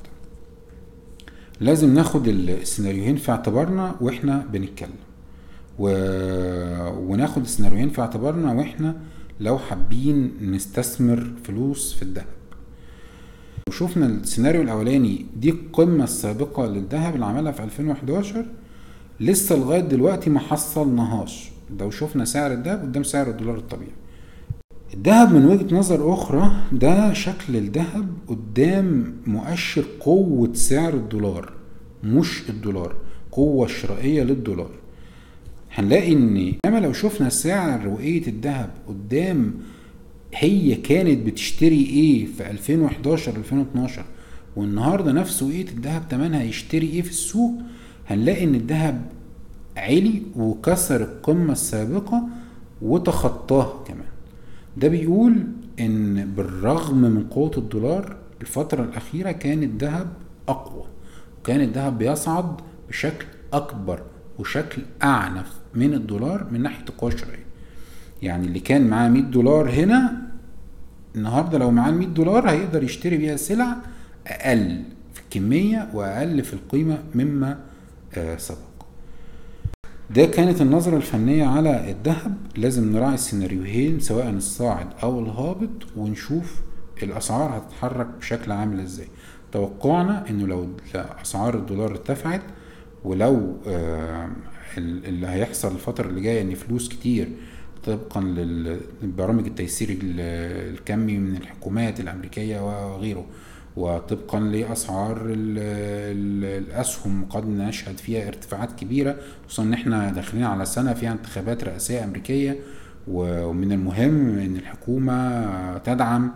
لازم ناخد السيناريوهين في اعتبارنا وإحنا بنتكلم. و... وناخد السيناريوهين في اعتبارنا وإحنا لو حابين نستثمر فلوس في الذهب. وشوفنا السيناريو الأولاني دي القمة السابقة للذهب اللي عملها في 2011 لسه لغاية دلوقتي ما حصلناهاش. لو شفنا سعر الذهب قدام سعر الدولار الطبيعي. الذهب من وجهة نظر أخرى ده شكل الذهب قدام مؤشر قوة سعر الدولار مش الدولار قوة شرائية للدولار. هنلاقي إن إنما لو شفنا سعر وقية الذهب قدام هي كانت بتشتري إيه في 2011 2012 والنهاردة نفس وقية الذهب تمنها يشتري إيه في السوق؟ هنلاقي إن الذهب عالي وكسر القمة السابقة وتخطاها كمان. ده بيقول إن بالرغم من قوة الدولار الفترة الأخيرة كان الذهب أقوى وكان الذهب بيصعد بشكل أكبر وشكل أعنف من الدولار من ناحية القوة الشرائية. يعني اللي كان معاه 100 دولار هنا النهارده لو معاه 100 دولار هيقدر يشتري بيها سلع أقل في الكمية وأقل في القيمة مما آه، سبق. ده كانت النظرة الفنية على الذهب. لازم نراعي السيناريوهين سواء الصاعد أو الهابط ونشوف الأسعار هتتحرك بشكل عامل إزاي. توقعنا إنه لو أسعار الدولار ارتفعت ولو آه، ال- اللي هيحصل الفترة اللي جاية إن فلوس كتير طبقا للبرامج التيسير ال- الكمي من الحكومات الأمريكية وغيره وطبقا لأسعار ال- ال- الأسهم. قد نشهد فيها ارتفاعات كبيرة خصوصا إن إحنا داخلين على سنة فيها انتخابات رئاسية أمريكية و- ومن المهم إن الحكومة تدعم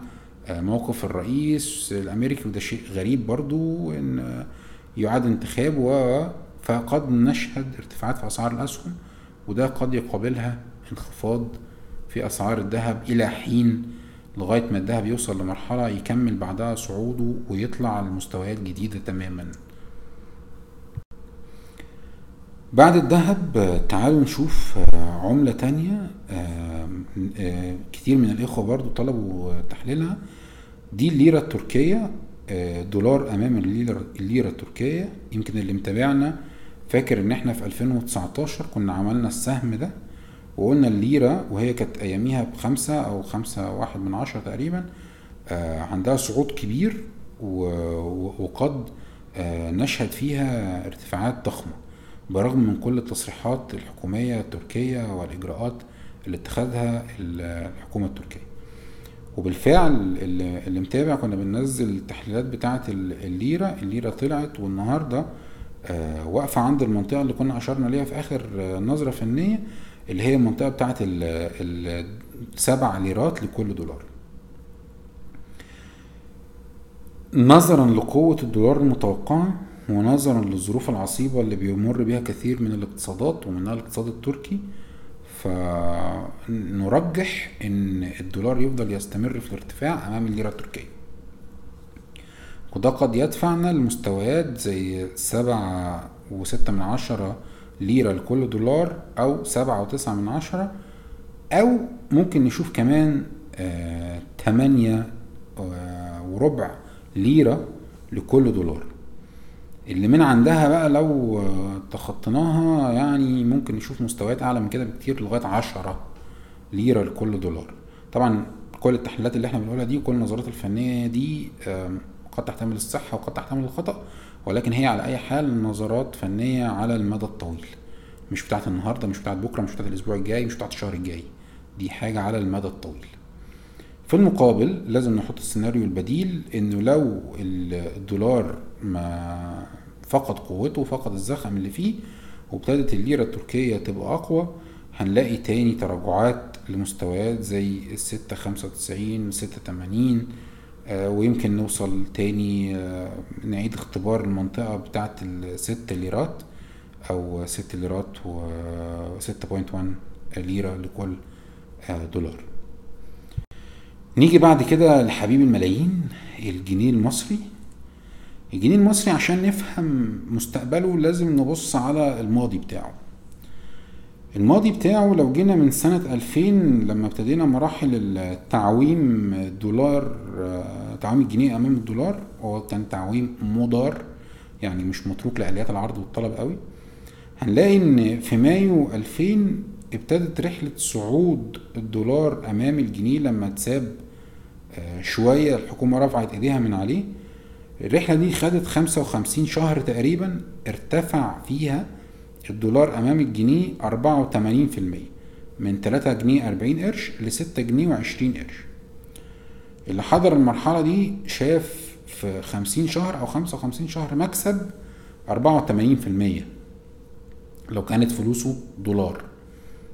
آه، موقف الرئيس الأمريكي وده شيء غريب برضو آه، يعاد انتخابه فقد نشهد ارتفاعات في أسعار الأسهم وده قد يقابلها انخفاض في أسعار الذهب إلى حين لغاية ما الذهب يوصل لمرحلة يكمل بعدها صعوده ويطلع لمستويات جديدة تماما. بعد الذهب تعالوا نشوف آه، عملة تانية. آه، آه، كتير من الإخوة برضو طلبوا تحليلها. دي الليرة التركية دولار أمام الليرة, الليرة التركية. يمكن اللي متابعنا فاكر إن إحنا في 2019 كنا عملنا السهم ده. وقلنا الليرة وهي كانت أياميها بخمسة أو خمسة واحد من عشرة تقريبا آه، عندها صعود كبير وقد آه، نشهد فيها ارتفاعات ضخمة برغم من كل التصريحات الحكومية التركية والإجراءات اللي اتخذها الحكومة التركية. وبالفعل اللي متابع كنا بننزل التحليلات بتاعة ال- الليرة الليرة طلعت والنهاردة آه، واقفة عند المنطقة اللي كنا أشرنا ليها في آخر نظرة فنية اللي هي المنطقة بتاعة ال- ال- سبع ليرات لكل دولار. نظرا لقوة الدولار المتوقعة ونظرا للظروف العصيبة اللي بيمر بها كثير من الاقتصادات ومنها الاقتصاد التركي فنرجح إن الدولار يفضل يستمر في الارتفاع أمام الليرة التركية. وده قد يدفعنا لمستويات زي سبعة وستة من عشرة ليرة لكل دولار أو سبعة وتسعة من عشرة أو ممكن نشوف كمان آه تمانية آه وربع ليرة لكل دولار. اللي من عندها بقى لو آه، تخطيناها يعني ممكن نشوف مستويات أعلى من كده بكتير لغاية عشرة ليرة لكل دولار. طبعا كل التحليلات اللي إحنا بنقولها دي وكل النظريات الفنية دي قد تحتمل الصحة وقد تحتمل الخطأ ولكن هي على أي حال نظرات فنية على المدى الطويل. مش بتاعت النهاردة مش بتاعت بكرة مش بتاعت الأسبوع الجاي مش بتاعت الشهر الجاي. دي حاجة على المدى الطويل. في المقابل لازم نحط السيناريو البديل إنه لو الدولار ما فقد قوته فقد الزخم اللي فيه وابتدت الليرة التركية تبقى أقوى هنلاقي تاني تراجعات لمستويات زي الستة خمسة وتسعين ستة تمانين ويمكن نوصل تاني آه، نعيد اختبار المنطقة بتاعت الست ليرات أو ست ليرات و ستة بوينت وان ليرة لكل آه، دولار. نيجي بعد كده لحبيب الملايين الجنيه المصري. الجنيه المصري عشان نفهم مستقبله لازم نبص على الماضي بتاعه. الماضي بتاعه لو جينا من سنة 2000 لما ابتدينا مراحل التعويم الدولار آه، تعويم الجنيه أمام الدولار هو كان تعويم مضار يعني مش متروك لآليات العرض والطلب قوي. هنلاقي إن في مايو 2000 ابتدت رحلة صعود الدولار أمام الجنيه لما اتساب آه، شوية الحكومة رفعت إيديها من عليه. الرحلة دي خدت 55 شهر تقريبا ارتفع فيها الدولار أمام الجنيه 84% من 3 جنيه 40 قرش ل 6 جنيه و20 قرش. اللي حضر المرحلة دي شاف في 50 شهر أو 55 شهر مكسب 84% لو كانت فلوسه دولار.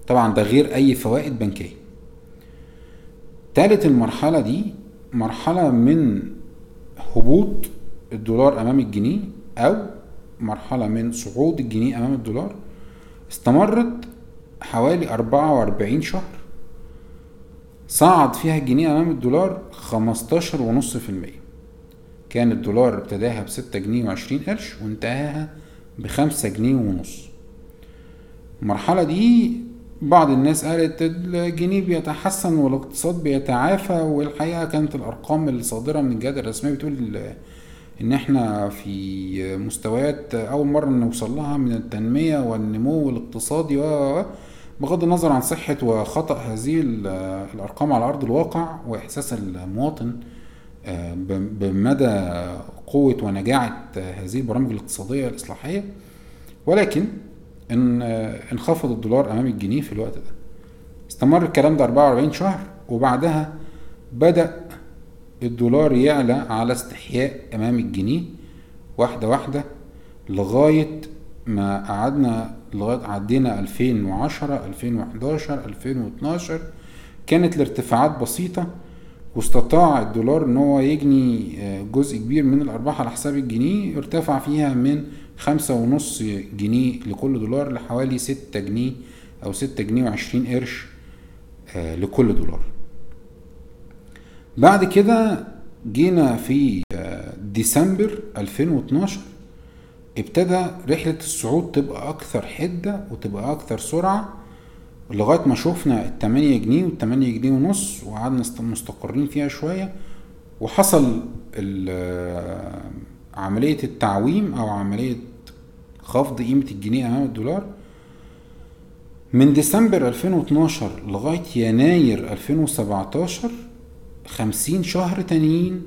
طبعا ده غير أي فوائد بنكية. تالت المرحلة دي مرحلة من هبوط الدولار أمام الجنيه أو مرحلة من صعود الجنيه أمام الدولار استمرت حوالي 44 شهر. صعد فيها الجنيه أمام الدولار 15 ونص في المية. كان الدولار ابتداها بستة جنيه وعشرين قرش وانتهاها بخمسة جنيه ونص. المرحلة دي بعض الناس قالت الجنيه بيتحسن والاقتصاد بيتعافى والحقيقة كانت الأرقام الصادرة من الجهات الرسمية بتقول إن إحنا في مستويات أول مرة نوصل لها من التنمية والنمو الاقتصادي و. بغض النظر عن صحة وخطأ هذه ال- الأرقام على أرض الواقع وإحساس المواطن آه، بمدى قوة ونجاعة هذه البرامج الاقتصادية الإصلاحية ولكن ان آه، انخفض الدولار أمام الجنيه في الوقت ده استمر الكلام ده 44 شهر وبعدها بدأ الدولار يعلى على استحياء أمام الجنيه واحدة واحدة لغاية ما قعدنا لغاية عدينا 2010 2011 2012 كانت الارتفاعات بسيطة واستطاع الدولار إن هو يجني آه، جزء كبير من الأرباح على حساب الجنيه ارتفع فيها من خمسة ونص جنيه لكل دولار لحوالي ستة جنيه أو ستة جنيه وعشرين قرش آه، لكل دولار. بعد كده جينا في آه، ديسمبر 2012 ابتدى رحلة الصعود تبقى أكثر حدة وتبقى أكثر سرعة لغاية ما شوفنا التمانية جنيه والتمانية جنيه ونص وقعدنا مستقرين فيها شوية وحصل ال- عملية التعويم أو عملية خفض قيمة الجنيه أمام الدولار. من ديسمبر 2012 لغاية يناير 2017 خمسين شهر تانيين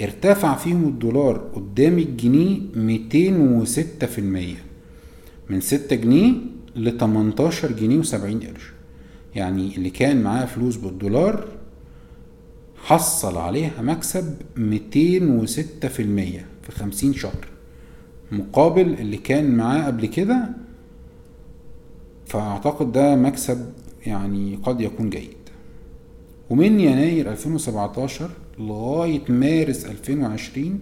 ارتفع فيهم الدولار قدام الجنيه 206 في المية. من 6 جنيه ل 18 جنيه و70 قرش. يعني اللي كان معاه فلوس بالدولار حصل عليها مكسب 206 في المية في 50 شهر. مقابل اللي كان معاه قبل كده فأعتقد ده مكسب يعني قد يكون جيد. ومن يناير 2017 لغاية مارس 2020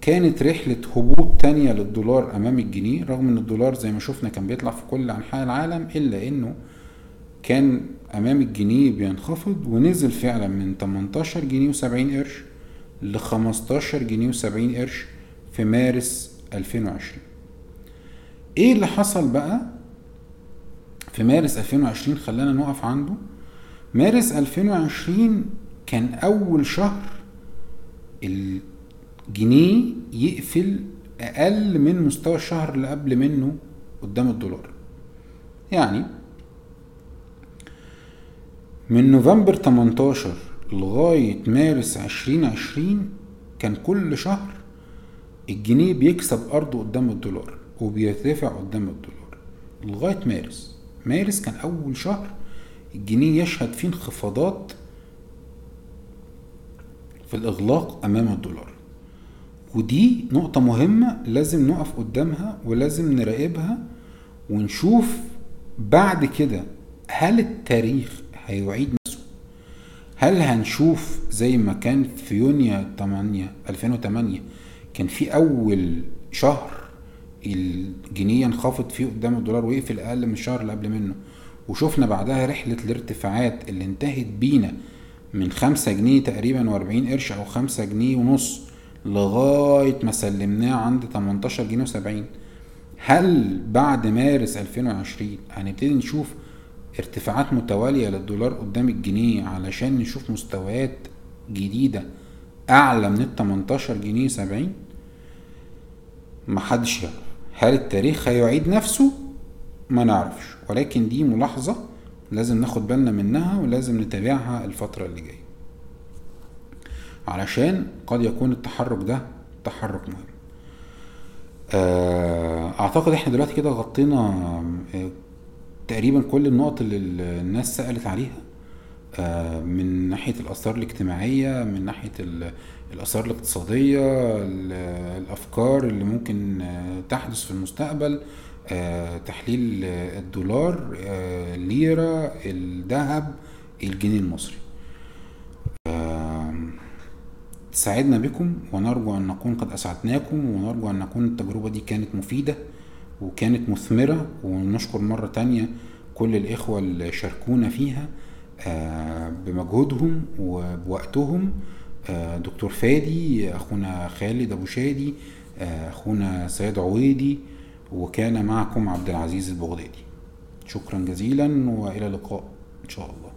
كانت رحلة هبوط تانية للدولار أمام الجنيه رغم إن الدولار زي ما شفنا كان بيطلع في كل أنحاء العالم إلا إنه كان أمام الجنيه بينخفض ونزل فعلا من 18 جنيه و70 قرش ل 15 جنيه و70 قرش في مارس 2020 إيه اللي حصل بقى؟ في مارس 2020 خلانا نقف عنده. مارس 2020 كان أول شهر الجنيه يقفل أقل من مستوى الشهر اللي قبل منه قدام الدولار. يعني من نوفمبر 18 لغاية مارس 2020 كان كل شهر الجنيه بيكسب أرضه قدام الدولار وبيرتفع قدام الدولار لغاية مارس. مارس كان أول شهر الجنيه يشهد فيه انخفاضات في الإغلاق أمام الدولار. ودي نقطة مهمة لازم نقف قدامها ولازم نراقبها ونشوف بعد كده هل التاريخ هيعيد نفسه؟ هل هنشوف زي ما كان في يونيو 8 2008 كان في أول شهر الجنيه انخفض فيه قدام الدولار ويقفل أقل من الشهر اللي قبل منه؟ وشفنا بعدها رحلة الارتفاعات اللي انتهت بينا من خمسة جنيه تقريبا وأربعين قرش أو خمسة جنيه ونص لغاية ما سلمناه عند 18 جنيه وسبعين. هل بعد مارس 2020 هنبتدي نشوف ارتفاعات متوالية للدولار قدام الجنيه علشان نشوف مستويات جديدة أعلى من ال 18 جنيه 70 محدش يعرف. هل التاريخ هيعيد نفسه؟ ما نعرفش. ولكن دي ملاحظة لازم ناخد بالنا منها ولازم نتابعها الفترة اللي جاية. علشان قد يكون التحرك ده تحرك مهم. أعتقد إحنا دلوقتي كده غطينا تقريبا كل النقط اللي الناس سألت عليها. من ناحية الآثار الاجتماعية من ناحية الآثار الاقتصادية الأفكار اللي ممكن تحدث في المستقبل. تحليل الدولار الليرة الذهب الجنيه المصري. سعدنا بكم ونرجو أن نكون قد أسعدناكم ونرجو أن نكون التجربة دي كانت مفيدة وكانت مثمرة ونشكر مرة تانية كل الإخوة اللي شاركونا فيها بمجهودهم وبوقتهم. دكتور فادي أخونا خالد أبو شادي أخونا سيد عويدي وكان معكم عبد العزيز البغدادي. شكرا جزيلا وإلى اللقاء إن شاء الله.